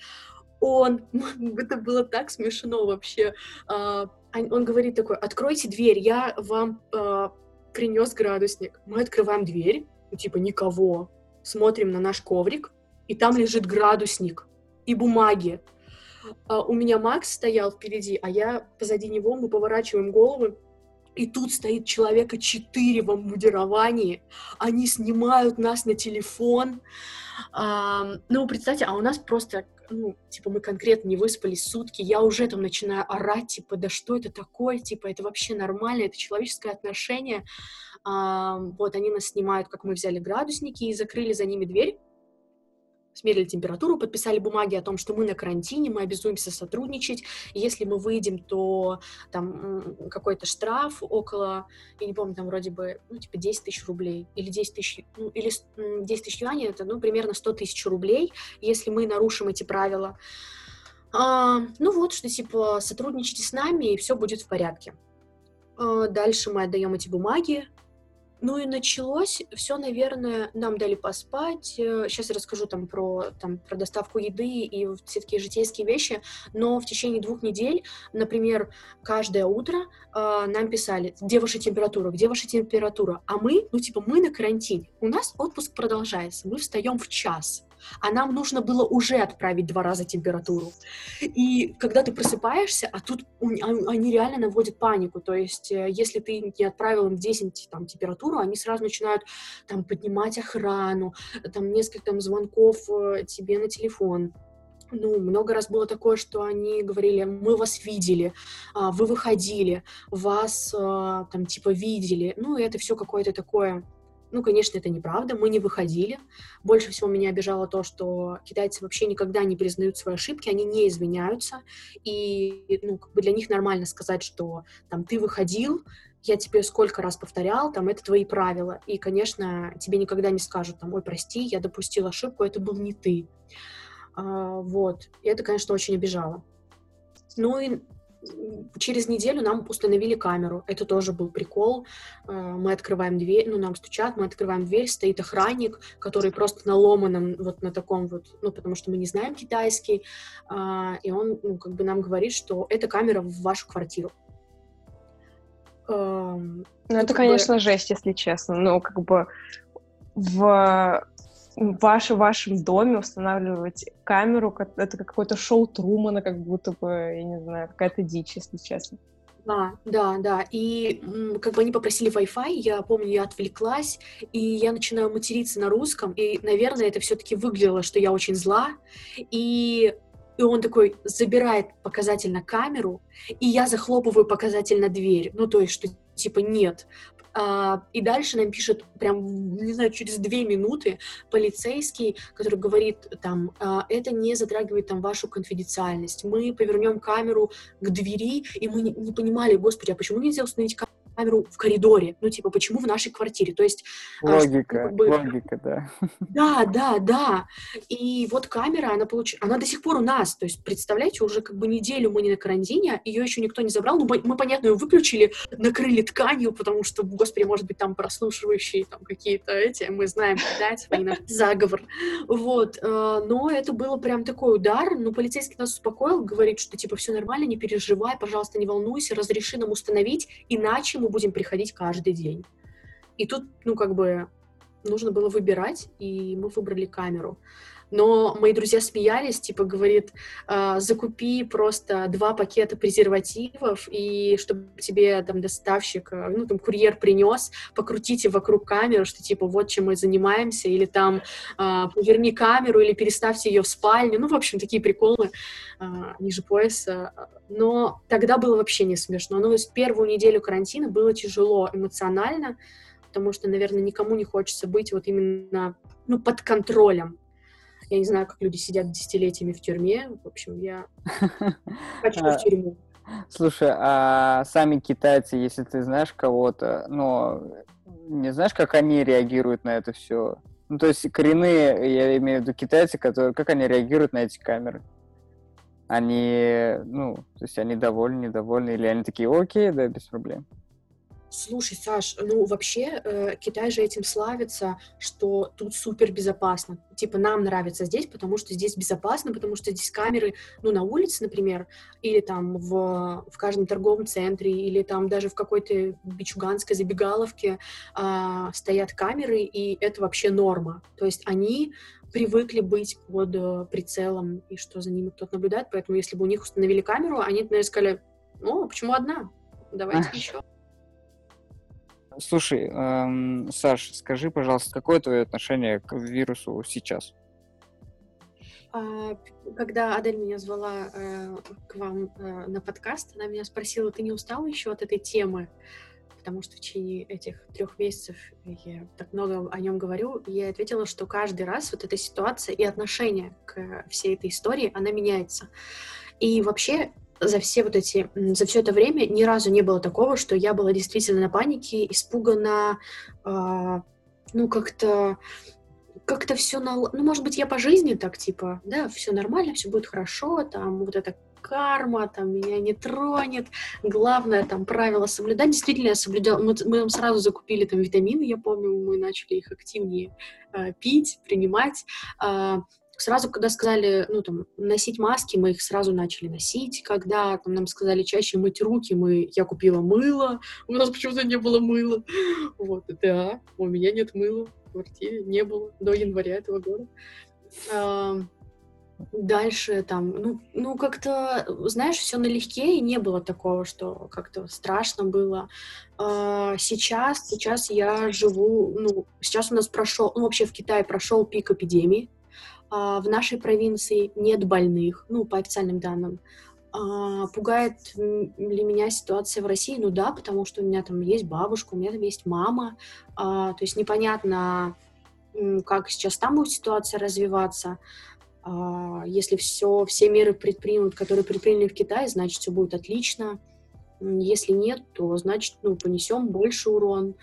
он, *laughs* это было так смешно вообще. А, он говорит такой, откройте дверь, я вам а, принес градусник. Мы открываем дверь, ну, типа никого, смотрим на наш коврик, и там лежит градусник и бумаги. А, у меня Макс стоял впереди, а я позади него, мы поворачиваем головы, и тут стоит человека четыре в обмундировании. Они снимают нас на телефон. А, ну, представьте, а у нас просто ну, типа, мы конкретно не выспались сутки, я уже там начинаю орать, типа, да что это такое, типа, это вообще нормально, это человеческое отношение. А, вот, они нас снимают, как мы взяли градусники и закрыли за ними дверь, смерили температуру, подписали бумаги о том, что мы на карантине, мы обязуемся сотрудничать, если мы выйдем, то там какой-то штраф около, я не помню, там вроде бы, ну, типа 10 тысяч рублей, или 10 тысяч, ну, или 10 тысяч юаней, это, ну, примерно 100 тысяч рублей, если мы нарушим эти правила. А, ну вот, что, типа, сотрудничайте с нами, и все будет в порядке. А, дальше мы отдаем эти бумаги, Ну и началось все, наверное, нам дали поспать. Сейчас я расскажу там про, там, про доставку еды и все такие житейские вещи. Но в течение двух недель, например, каждое утро э, нам писали, где ваша температура, где ваша температура. А мы, ну типа мы на карантине, у нас отпуск продолжается, мы встаем в час а нам нужно было уже отправить два раза температуру. И когда ты просыпаешься, а тут а, они реально наводят панику, то есть э, если ты не отправил им 10 там, температуру, они сразу начинают там поднимать охрану, там несколько там, звонков э, тебе на телефон, ну, много раз было такое, что они говорили, мы вас видели, а, вы выходили, вас а, там типа видели. Ну, это все какое-то такое ну, конечно, это неправда, мы не выходили. Больше всего меня обижало то, что китайцы вообще никогда не признают свои ошибки, они не извиняются, и, ну, как бы для них нормально сказать, что там ты выходил, я тебе сколько раз повторял, там, это твои правила. И, конечно, тебе никогда не скажут, там, ой, прости, я допустил ошибку, это был не ты. А, вот. И это, конечно, очень обижало. Ну и через неделю нам установили камеру. Это тоже был прикол. Э, мы открываем дверь, ну, нам стучат, мы открываем дверь, стоит охранник, который просто на ломаном, вот на таком вот, ну, потому что мы не знаем китайский, а, и он, ну, как бы нам говорит, что это камера в вашу квартиру. Эм, ну, это, конечно, бы... жесть, если честно. Ну, как бы в ваш, в вашем доме устанавливать камеру, это какое-то шоу Трумана, как будто бы, я не знаю, какая-то дичь, если честно. Да, да, да. И как бы они попросили Wi-Fi, я помню, я отвлеклась, и я начинаю материться на русском, и, наверное, это все-таки выглядело, что я очень зла, и и он такой забирает показательно камеру, и я захлопываю показательно дверь. Ну, то есть, что типа нет. А, и дальше нам пишет прям, не знаю, через две минуты полицейский, который говорит там, а, это не затрагивает там вашу конфиденциальность. Мы повернем камеру к двери, и мы не, понимали, господи, а почему нельзя установить камеру? Камеру в коридоре, ну, типа, почему в нашей квартире, то есть... А, логика, как бы... логика, да. *laughs* Да, да, да, и вот камера, она получ... она до сих пор у нас, то есть, представляете, уже как бы неделю мы не на карантине, ее еще никто не забрал, ну, мы, понятно, ее выключили, накрыли тканью, потому что, господи, может быть, там прослушивающие там какие-то эти, мы знаем, да, война, *laughs* заговор, вот, э, но это было прям такой удар, но полицейский нас успокоил, говорит, что, типа, все нормально, не переживай, пожалуйста, не волнуйся, разреши нам установить, иначе мы мы будем приходить каждый день. И тут, ну, как бы, нужно было выбирать, и мы выбрали камеру но мои друзья смеялись, типа, говорит, э, закупи просто два пакета презервативов, и чтобы тебе там доставщик, а, ну, там, курьер принес, покрутите вокруг камеры, что, типа, вот чем мы занимаемся, или там э, поверни камеру, или переставьте ее в спальню, ну, в общем, такие приколы э, ниже пояса, но тогда было вообще не смешно, но ну, первую неделю карантина было тяжело эмоционально, потому что, наверное, никому не хочется быть вот именно ну, под контролем. Я не знаю, как люди сидят десятилетиями в тюрьме. В общем, я *laughs* хочу в а, тюрьму. Слушай, а сами китайцы, если ты знаешь кого-то, но не знаешь, как они реагируют на это все? Ну, то есть коренные, я имею в виду китайцы, которые, как они реагируют на эти камеры? Они, ну, то есть они довольны, недовольны, или они такие, окей, да, без проблем. Слушай, Саш, ну вообще э, Китай же этим славится, что тут супер безопасно. Типа нам нравится здесь, потому что здесь безопасно, потому что здесь камеры, ну на улице, например, или там в, в каждом торговом центре, или там даже в какой-то бичуганской забегаловке э, стоят камеры, и это вообще норма. То есть они привыкли быть под э, прицелом, и что за ними кто-то наблюдает, поэтому если бы у них установили камеру, они, наверное, сказали, ну, почему одна? Давайте еще. Слушай, эм, Саш, скажи, пожалуйста, какое твое отношение к вирусу сейчас? А, когда Адель меня звала э, к вам э, на подкаст, она меня спросила, ты не устала еще от этой темы? Потому что в течение этих трех месяцев я так много о нем говорю, и я ответила, что каждый раз вот эта ситуация и отношение к всей этой истории, она меняется. И вообще за все вот эти, за все это время ни разу не было такого, что я была действительно на панике, испугана, э, ну, как-то как-то все на... Ну, может быть, я по жизни так, типа, да, все нормально, все будет хорошо, там, вот эта карма, там, меня не тронет, главное, там, правила соблюдать. Действительно, я соблюдала, мы, мы там сразу закупили там витамины, я помню, мы начали их активнее э, пить, принимать, э, сразу, когда сказали, ну, там, носить маски, мы их сразу начали носить. Когда там, нам сказали чаще мыть руки, мы, я купила мыло. У нас почему-то не было мыла. Вот, да, у меня нет мыла в квартире, не было до января этого года. А, дальше там, ну, ну как-то, знаешь, все налегке, и не было такого, что как-то страшно было. А, сейчас, сейчас я живу, ну, сейчас у нас прошел, ну, вообще в Китае прошел пик эпидемии, в нашей провинции нет больных, ну, по официальным данным. А, пугает ли меня ситуация в России? Ну да, потому что у меня там есть бабушка, у меня там есть мама. А, то есть непонятно, как сейчас там будет ситуация развиваться. Если все, все меры предпримут, которые предприняли в Китае, значит, все будет отлично. Если нет, то значит, ну, понесем больше урон.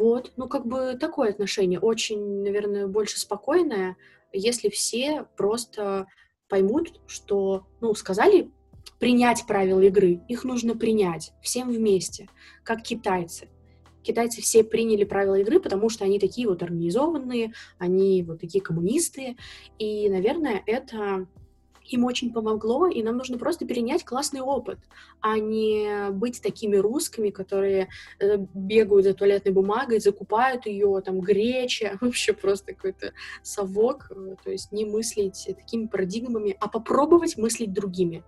Вот, ну как бы такое отношение, очень, наверное, больше спокойное, если все просто поймут, что, ну, сказали принять правила игры, их нужно принять всем вместе, как китайцы. Китайцы все приняли правила игры, потому что они такие вот организованные, они вот такие коммунисты, и, наверное, это им очень помогло, и нам нужно просто перенять классный опыт, а не быть такими русскими, которые э, бегают за туалетной бумагой, закупают ее, там, греча, *laughs* вообще просто какой-то совок, э, то есть не мыслить такими парадигмами, а попробовать мыслить другими.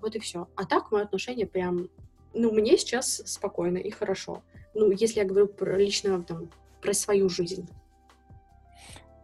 Вот и все. А так мое отношение прям, ну, мне сейчас спокойно и хорошо. Ну, если я говорю про лично, там, про свою жизнь.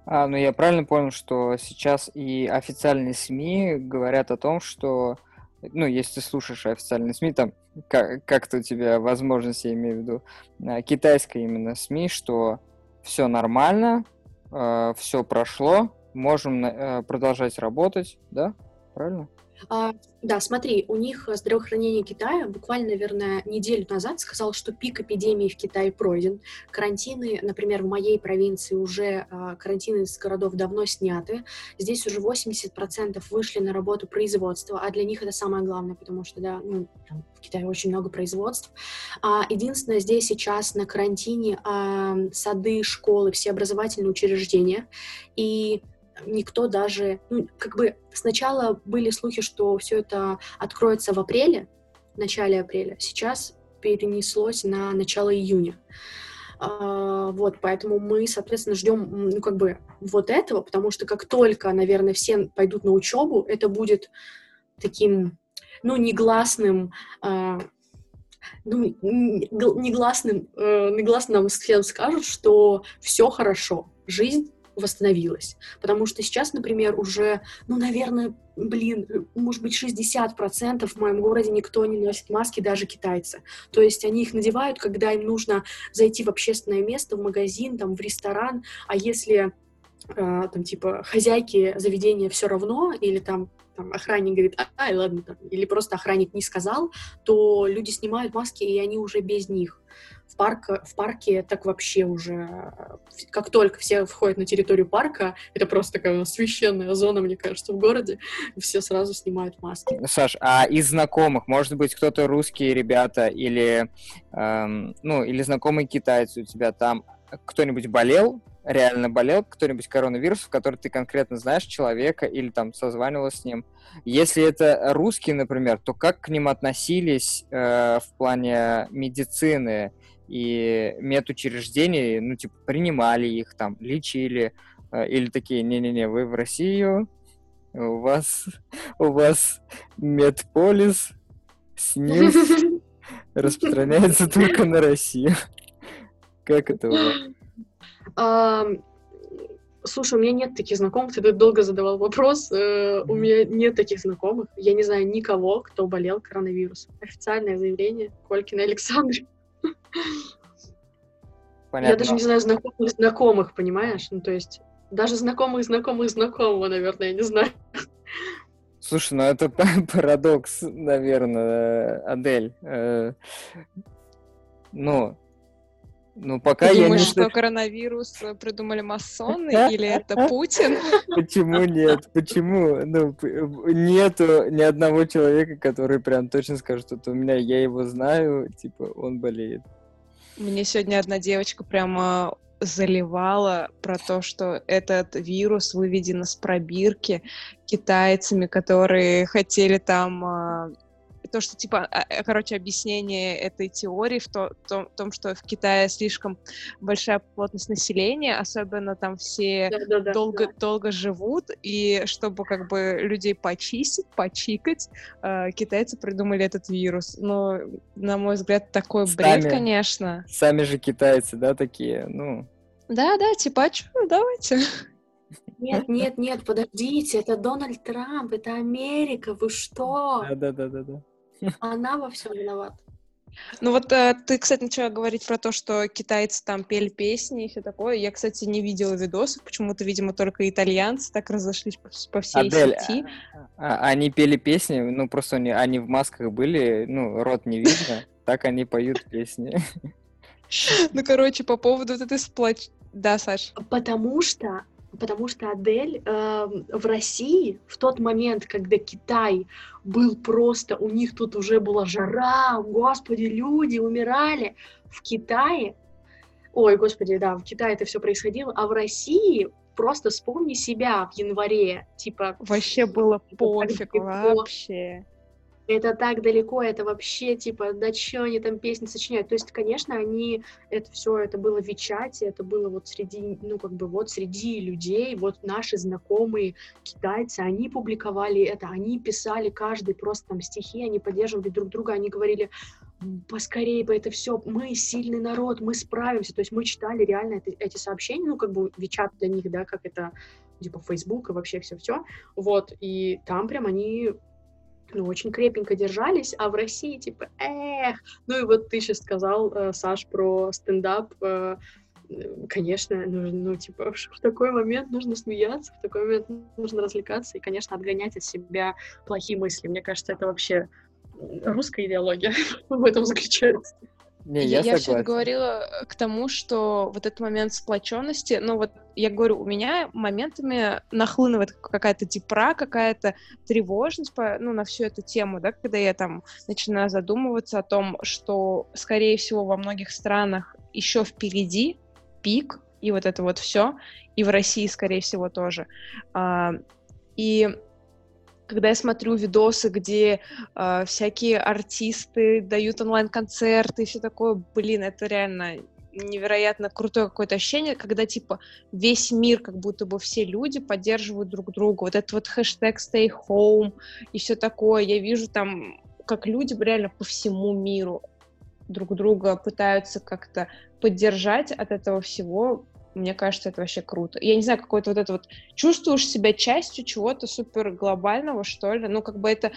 А, ну я правильно понял, что сейчас и официальные СМИ говорят о том, что, ну, если ты слушаешь официальные СМИ, там как- как-то у тебя возможность, я имею в виду, а, китайская именно СМИ, что все нормально, э, все прошло, можем э, продолжать работать, да? Правильно? А, да, смотри, у них здравоохранение Китая буквально, наверное, неделю назад сказал, что пик эпидемии в Китае пройден. Карантины, например, в моей провинции уже а, карантины из городов давно сняты. Здесь уже 80% вышли на работу производства, а для них это самое главное, потому что, да, ну, там, в Китае очень много производств. А, единственное, здесь сейчас на карантине а, сады, школы, все образовательные учреждения. И никто даже, ну, как бы сначала были слухи, что все это откроется в апреле, в начале апреля, сейчас перенеслось на начало июня. А, вот, поэтому мы, соответственно, ждем, ну, как бы вот этого, потому что как только, наверное, все пойдут на учебу, это будет таким, ну, негласным, а, ну, негласным, э, негласно нам всем скажут, что все хорошо, жизнь восстановилась. Потому что сейчас, например, уже, ну, наверное, блин, может быть, 60% в моем городе никто не носит маски, даже китайцы. То есть они их надевают, когда им нужно зайти в общественное место, в магазин, там, в ресторан, а если Uh, там, типа, хозяйки заведения все равно, или там, там охранник говорит, ай, ладно, там, или просто охранник не сказал, то люди снимают маски, и они уже без них в, парк, в парке так вообще уже, как только все входят на территорию парка, это просто такая священная зона, мне кажется, в городе, все сразу снимают маски. Саш, а из знакомых, может быть, кто-то русские ребята или, эм, ну, или знакомые китайцы у тебя там, кто-нибудь болел, реально болел кто-нибудь коронавирусом, который ты конкретно знаешь человека или там созванивалась с ним. Если это русские, например, то как к ним относились э, в плане медицины? И медучреждений, ну, типа, принимали их там, лечили, э, или такие, не-не-не, вы в Россию, у вас, *laughs* у вас медполис, СНИЛС *laughs* распространяется только на Россию. *laughs* Как это было? Слушай, у меня нет таких знакомых, ты долго задавал вопрос. Э, у меня нет таких знакомых. Я не знаю никого, кто болел коронавирусом. Официальное заявление Колькина Александр. Понятно. Я даже не знаю знакомых знакомых, понимаешь? Ну, то есть, даже знакомых знакомых знакомого, наверное, я не знаю. Слушай, ну это *laughs* парадокс, наверное, Адель. Э, ну, Ну, пока Ты я думаешь, не... что коронавирус придумали масоны *laughs* или это Путин? Почему нет? Почему? Ну, нету ни одного человека, который прям точно скажет, что у меня, я его знаю, типа, он болеет. Мне сегодня одна девочка прямо заливала про то, что этот вирус выведен из пробирки китайцами, которые хотели там а, то, что типа, а, э, короче, объяснение этой теории в то- том, том, что в Китае слишком большая плотность населения, особенно там все Да-да-да. долго, долго живут, и чтобы как бы людей почистить, почикать, э, китайцы придумали этот вирус. Но, на мой взгляд, такой бред, Сами. конечно. Сами же китайцы, да, такие, ну... Да-да, типа, а чё, давайте. Нет, нет, нет, подождите, это Дональд Трамп, это Америка, вы что? Да-да-да-да-да. *laughs* Она во всем виновата. Ну вот э, ты, кстати, начала говорить про то, что китайцы там пели песни и все такое. Я, кстати, не видела видосов, почему-то, видимо, только итальянцы так разошлись по, по всей Адель, сети. а- они пели песни, ну, просто они, они в масках были, ну, рот не видно, *laughs* так они поют песни. Ну, короче, по поводу вот этой сплоч... Да, Саш. Потому что, потому что Адель эм, в России в тот момент, когда Китай был просто, у них тут уже была жара, господи, люди умирали. В Китае, ой, господи, да, в Китае это все происходило, а в России просто вспомни себя в январе, типа, Вообще было *laughs* пофиг, вообще. Это так далеко, это вообще, типа, да что они там песни сочиняют. То есть, конечно, они, это все, это было в Вичате, это было вот среди, ну, как бы вот среди людей, вот наши знакомые китайцы, они публиковали это, они писали каждый просто там стихи, они поддерживали друг друга, они говорили, «М, поскорее бы это все, мы сильный народ, мы справимся. То есть мы читали реально это- эти сообщения, ну, как бы Вичат для них, да, как это, типа, Facebook и вообще все-все. Вот, и там прям они ну, очень крепенько держались, а в России типа, эх, ну и вот ты сейчас сказал, э, Саш, про стендап, э, конечно, нужно, ну, типа, *laughs* в такой момент нужно смеяться, в такой момент нужно развлекаться и, конечно, отгонять от себя плохие мысли. Мне кажется, это вообще русская идеология *laughs* в этом заключается. Не, Я, я, все это согласен. говорила э, к тому, что вот этот момент сплоченности, ну вот я говорю, у меня моментами нахлынывает какая-то депра, какая-то тревожность по, ну, на всю эту тему, да, когда я там начинаю задумываться о том, что, скорее всего, во многих странах еще впереди пик, и вот это вот все, и в России, скорее всего, тоже. А, и когда я смотрю видосы, где э, всякие артисты дают онлайн-концерты и все такое, блин, это реально невероятно крутое какое-то ощущение, когда, типа, весь мир, как будто бы все люди поддерживают друг друга. Вот этот вот хэштег stay home и все такое. Я вижу там, как люди реально по всему миру друг друга пытаются как-то поддержать от этого всего. Мне кажется, это вообще круто. Я не знаю, какой-то вот это вот... Чувствуешь себя частью чего-то супер глобального, что ли? Ну, как бы это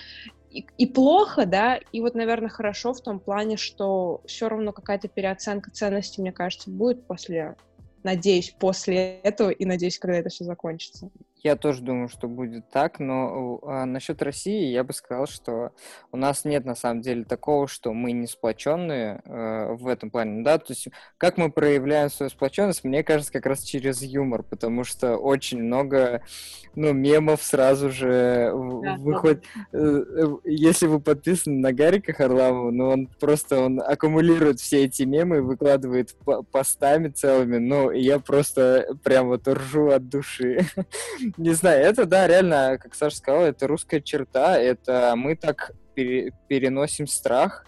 и, и плохо, да, и вот, наверное, хорошо в том плане, что все равно какая-то переоценка ценностей, мне кажется, будет после, надеюсь, после этого, и надеюсь, когда это все закончится. Я тоже думаю, что будет так, но а, насчет России я бы сказал, что у нас нет на самом деле такого, что мы не сплоченные э, в этом плане, да, то есть как мы проявляем свою сплоченность, мне кажется, как раз через юмор, потому что очень много, ну, мемов сразу же Да, выходит. Э, э, Если вы подписаны на Гарика Харламова, ну, он просто, он аккумулирует все эти мемы и выкладывает по- постами целыми, ну, я просто прям вот ржу от души. *laughs* Не знаю, это, да, реально, как Саша сказал, это русская черта, это мы так пере- переносим страх.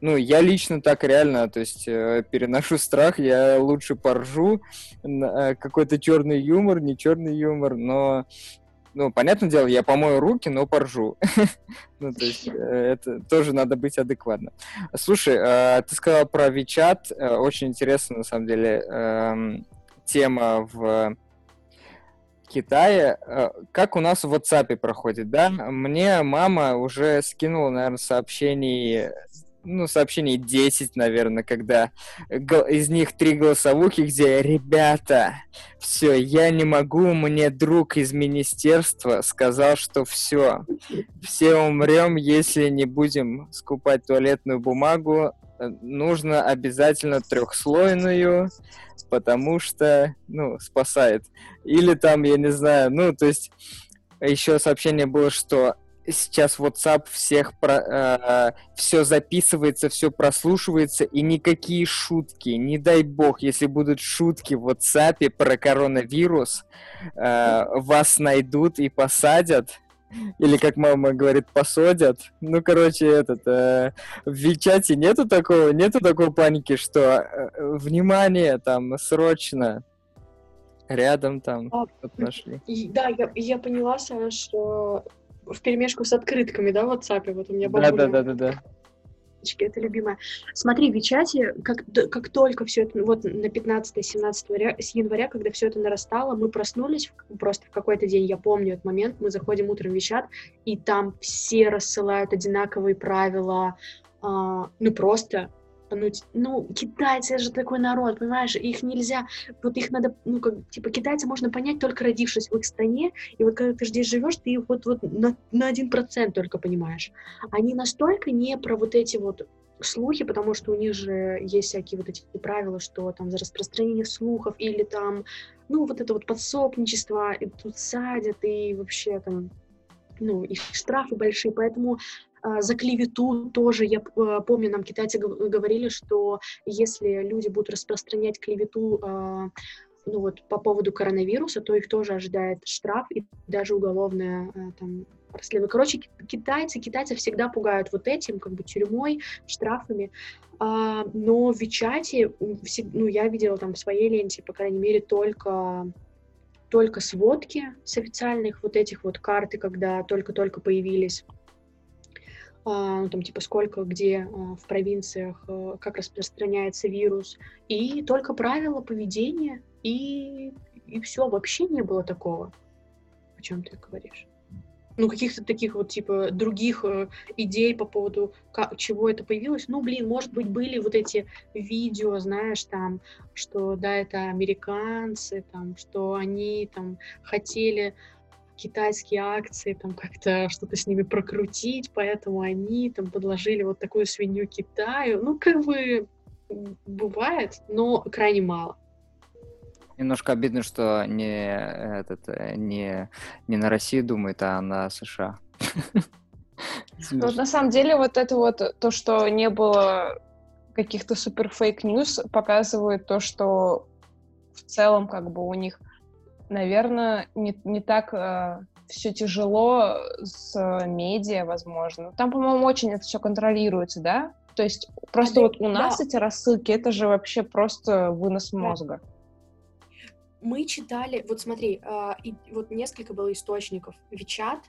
Ну, я лично так реально, то есть э, переношу страх, я лучше поржу, э, какой-то черный юмор, не черный юмор, но, ну, понятное дело, я помою руки, но поржу. *laughs* Ну, то есть э, это тоже надо быть адекватным. Слушай, э, ты сказал про Вичат, э, очень интересно, на самом деле, эм, тема в Китае. Э, Как у нас в WhatsApp проходит, да? Мне мама уже скинула, наверное, сообщений, ну, сообщений 10, наверное, когда из них три голосовухи, где «Ребята, все, я не могу, мне друг из министерства сказал, что все, все умрем, если не будем скупать туалетную бумагу, нужно обязательно трехслойную, потому что, ну, спасает. Или там, я не знаю, ну, то есть еще сообщение было, что сейчас WhatsApp всех про, э, все записывается, все прослушивается, и никакие шутки, не дай бог, если будут шутки в WhatsApp про коронавирус, э, вас найдут и посадят. Или, как мама говорит, посадят. Ну, короче, этот, э, в Вичате нету такого, нету такой паники, что э, внимание, там, срочно, рядом там а, нашли. Да, я, я поняла, Саша, что в перемешку с открытками, да, в WhatsApp, вот у меня бабуля... Да, да. Это любимое. Смотри, в Вичате, как, как только все это, вот на 15-17 января, с января, когда все это нарастало, мы проснулись просто в какой-то день, я помню этот момент, мы заходим утром в Вичат, и там все рассылают одинаковые правила, а, ну просто ну, ну, китайцы же такой народ, понимаешь, их нельзя, вот их надо, ну, как, типа, китайцы можно понять только родившись в их стране, и вот когда ты здесь живешь, ты вот, вот на, один процент только понимаешь. Они настолько не про вот эти вот слухи, потому что у них же есть всякие вот эти правила, что там за распространение слухов или там, ну, вот это вот подсобничество, и тут садят, и вообще там, ну, и штрафы большие, поэтому за клевету тоже, я а, помню, нам китайцы говорили, что если люди будут распространять клевету а, ну вот, по поводу коронавируса, то их тоже ожидает штраф и даже уголовное там, расследование. Короче, китайцы, китайцы всегда пугают вот этим, как бы тюрьмой, штрафами. А, но в Вичате, ну, я видела там в своей ленте, по крайней мере, только только сводки с официальных вот этих вот карты, когда только-только появились а, ну, там, типа, сколько, где а, в провинциях, а, как распространяется вирус, и только правила поведения, и, и все, вообще не было такого, о чем ты говоришь. Ну, каких-то таких вот, типа, других э, идей по поводу, как, чего это появилось. Ну, блин, может быть, были вот эти видео, знаешь, там, что, да, это американцы, там, что они, там, хотели китайские акции, там как-то что-то с ними прокрутить, поэтому они там подложили вот такую свинью Китаю. Ну, как бы бывает, но крайне мало. Немножко обидно, что не, этот, не, не на Россию думает, а на США. *laughs* Ну, на самом деле, вот это вот, то, что не было каких-то супер fake news, показывает то, что в целом как бы у них наверное, не, не так э, все тяжело с э, медиа, возможно. Там, по-моему, очень это все контролируется, да? То есть просто а вот у нас да. эти рассылки, это же вообще просто вынос мозга. Мы читали, вот смотри, э, и, вот несколько было источников. Вичат,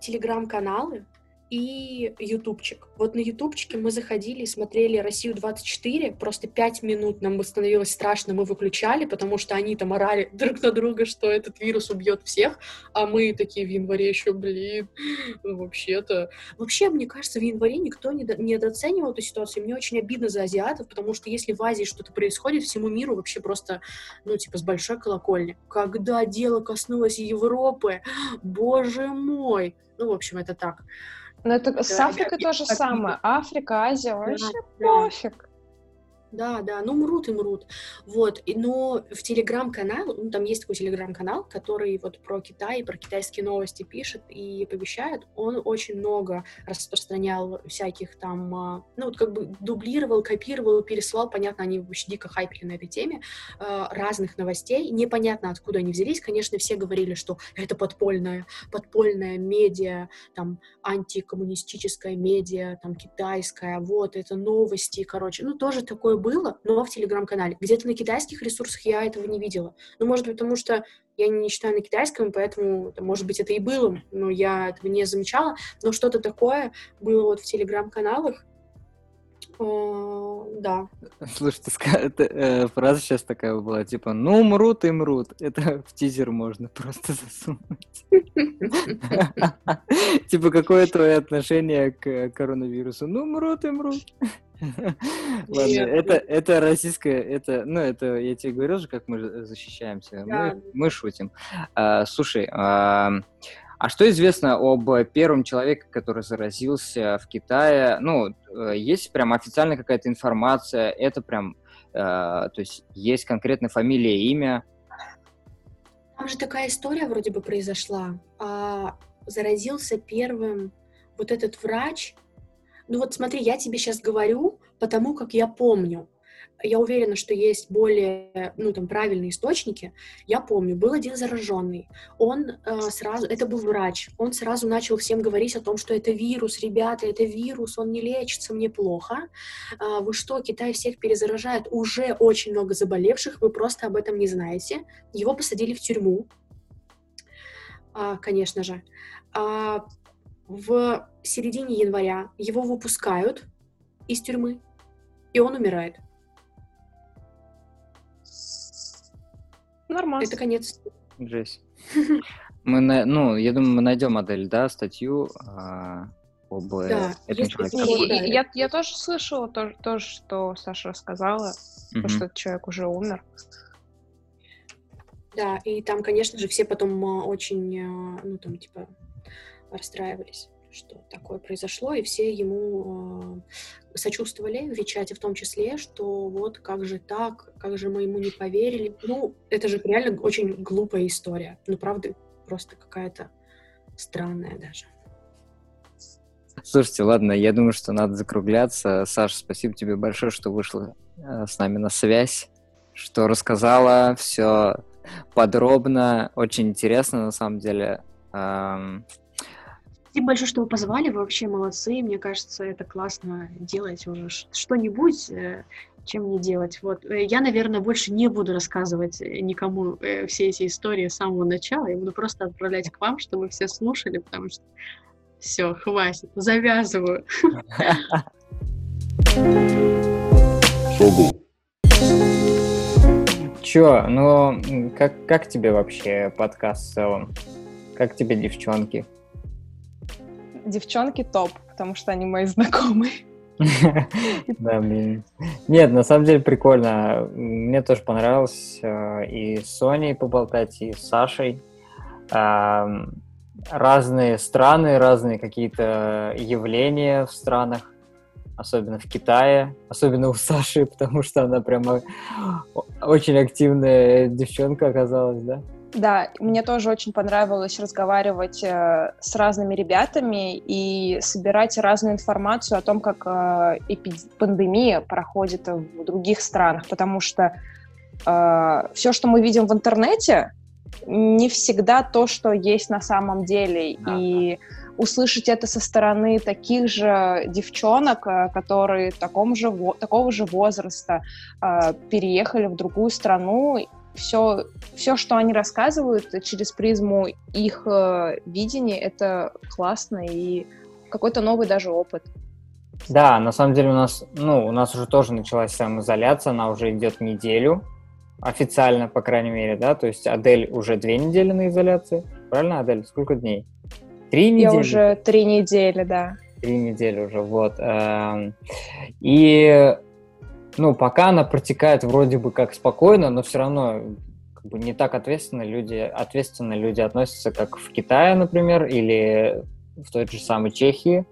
телеграм-каналы, и ютубчик. Вот на ютубчике мы заходили и смотрели «Россию-24», просто пять минут нам становилось страшно, мы выключали, потому что они там орали друг на друга, что этот вирус убьет всех, а мы такие в январе еще, блин, вообще-то... Вообще, мне кажется, в январе никто не недооценивал эту ситуацию, мне очень обидно за азиатов, потому что если в Азии что-то происходит, всему миру вообще просто, ну, типа, с большой колокольни. Когда дело коснулось Европы, боже мой! Ну, в общем, это так. Но это да, с Африкой я, то же самое. Африка, Азия, вообще да, пофиг. Да, да, ну мрут и мрут. Вот, и, но в телеграм-канал, ну, там есть такой телеграм-канал, который вот про Китай, про китайские новости пишет и повещает. Он очень много распространял всяких там, а, ну вот как бы дублировал, копировал, пересылал, понятно, они вообще дико хайпили на этой теме, а, разных новостей. Непонятно, откуда они взялись. Конечно, все говорили, что это подпольная, подпольная медиа, там, антикоммунистическая медиа, там, китайская, вот, это новости, короче. Ну, тоже такое такое было, но в Телеграм-канале. Где-то на китайских ресурсах я этого не видела. Ну, может быть, потому что я не читаю на китайском, поэтому, может быть, это и было, но я этого не замечала. Но что-то такое было вот в Телеграм-каналах, да. Слушайте, это, э, фраза сейчас такая была, типа, ну, мрут и мрут. Это в тизер можно просто засунуть. *laughs* Типа, какое твое отношение к коронавирусу? Ну, мрут и мрут. Ладно, это, это российское, это, ну, это, я тебе говорил же, как мы защищаемся. Мы, мы шутим. А, слушай, а, А что известно об первом человеке, который заразился в Китае? Ну, э, есть прям официальная какая-то информация, это прям, э, то есть есть конкретная фамилия, имя? Там же такая история вроде бы произошла. А, заразился первым вот этот врач. Ну вот смотри, я тебе сейчас говорю, потому как я помню я уверена, что есть более, ну, там, правильные источники. Я помню, был один зараженный. Он э, сразу, это был врач, он сразу начал всем говорить о том, что это вирус, ребята, это вирус, он не лечится, мне плохо. Э, вы что, Китай всех перезаражает? Уже очень много заболевших, вы просто об этом не знаете. Его посадили в тюрьму, э, конечно же. Э, в середине января его выпускают из тюрьмы, и он умирает. Нормально. Это конец. Жесть. Мы, на, ну, я думаю, мы найдем модель, да, статью а, об да, этом человеке. Я, я, я тоже слышала то, то, что Саша рассказала, угу. то, что этот человек уже умер. Да, и там, конечно же, все потом а, очень, а, ну, там, типа, расстраивались что такое произошло, и все ему э, сочувствовали, в Вичате в том числе, что вот как же так, как же мы ему не поверили. Ну, это же реально очень глупая история. Ну, правда, просто какая-то странная даже. Слушайте, ладно, я думаю, что надо закругляться. Саша, спасибо тебе большое, что вышла э, с нами на связь, что рассказала все подробно, очень интересно на самом деле. Эм, Спасибо большое, что вы позвали, вы вообще молодцы, мне кажется, это классно делать уже что-нибудь, э, чем не делать. Вот. Э, я, наверное, больше не буду рассказывать э, никому все эти истории с самого начала, я буду просто отправлять к вам, чтобы все слушали, потому что все, хватит, завязываю. Шогу. Чё, ну, как, как тебе вообще подкаст в целом? Как тебе девчонки? Девчонки топ, потому что они мои знакомые. *laughs* Да, блин. Нет, на самом деле прикольно. Мне тоже понравилось э, и с Соней поболтать, и с Сашей. Разные страны, разные какие-то явления в странах, особенно в Китае, особенно у Саши, *laughs* потому что она прямо очень активная девчонка оказалась, да? Да, мне тоже очень понравилось разговаривать э, с разными ребятами и собирать разную информацию о том, как э, эпид... пандемия проходит в других странах, потому что э, все, что мы видим в интернете, не всегда то, что есть на самом деле. Да. И услышать это со стороны таких же девчонок, э, которые таком же, такого же возраста э, переехали в другую страну все, все, что они рассказывают через призму их э, видения, это классно и какой-то новый даже опыт. Да, на самом деле у нас, ну, у нас уже тоже началась самоизоляция, она уже идет неделю, официально, по крайней мере, да, то есть Адель уже две недели на изоляции, правильно, Адель? Сколько дней? Три недели? Я уже три недели, да. Три недели уже, вот. Эм, и ну, пока она протекает вроде бы как спокойно, но все равно как бы не так ответственно люди, ответственно люди относятся, как в Китае, например, или в той же самой Чехии.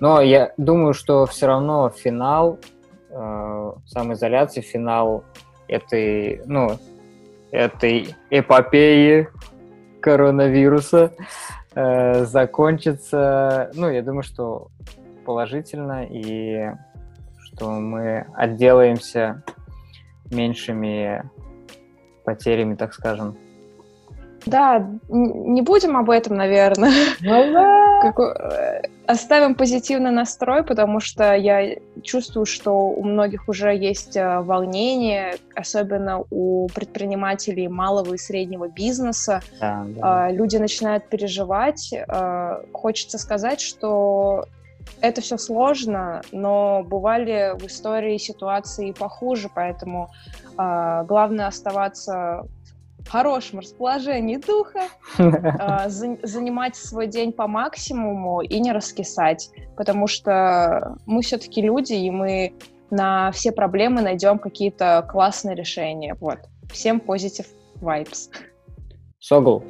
Но я думаю, что все равно финал э, самоизоляции, финал этой, ну, этой эпопеи коронавируса э, закончится, ну, я думаю, что положительно и что мы отделаемся меньшими потерями, так скажем. Да, не будем об этом, наверное. Ну. Э, оставим позитивный настрой, потому что я чувствую, что у многих уже есть э, волнение, особенно у предпринимателей малого и среднего бизнеса. Да, да. А, люди начинают переживать. А, хочется сказать, что это все сложно, но бывали в истории ситуации похуже, поэтому э, главное оставаться в хорошем расположении духа, э, за, занимать свой день по максимуму и не раскисать, потому что мы все-таки люди, и мы на все проблемы найдем какие-то классные решения. Вот. Всем positive vibes. Согл.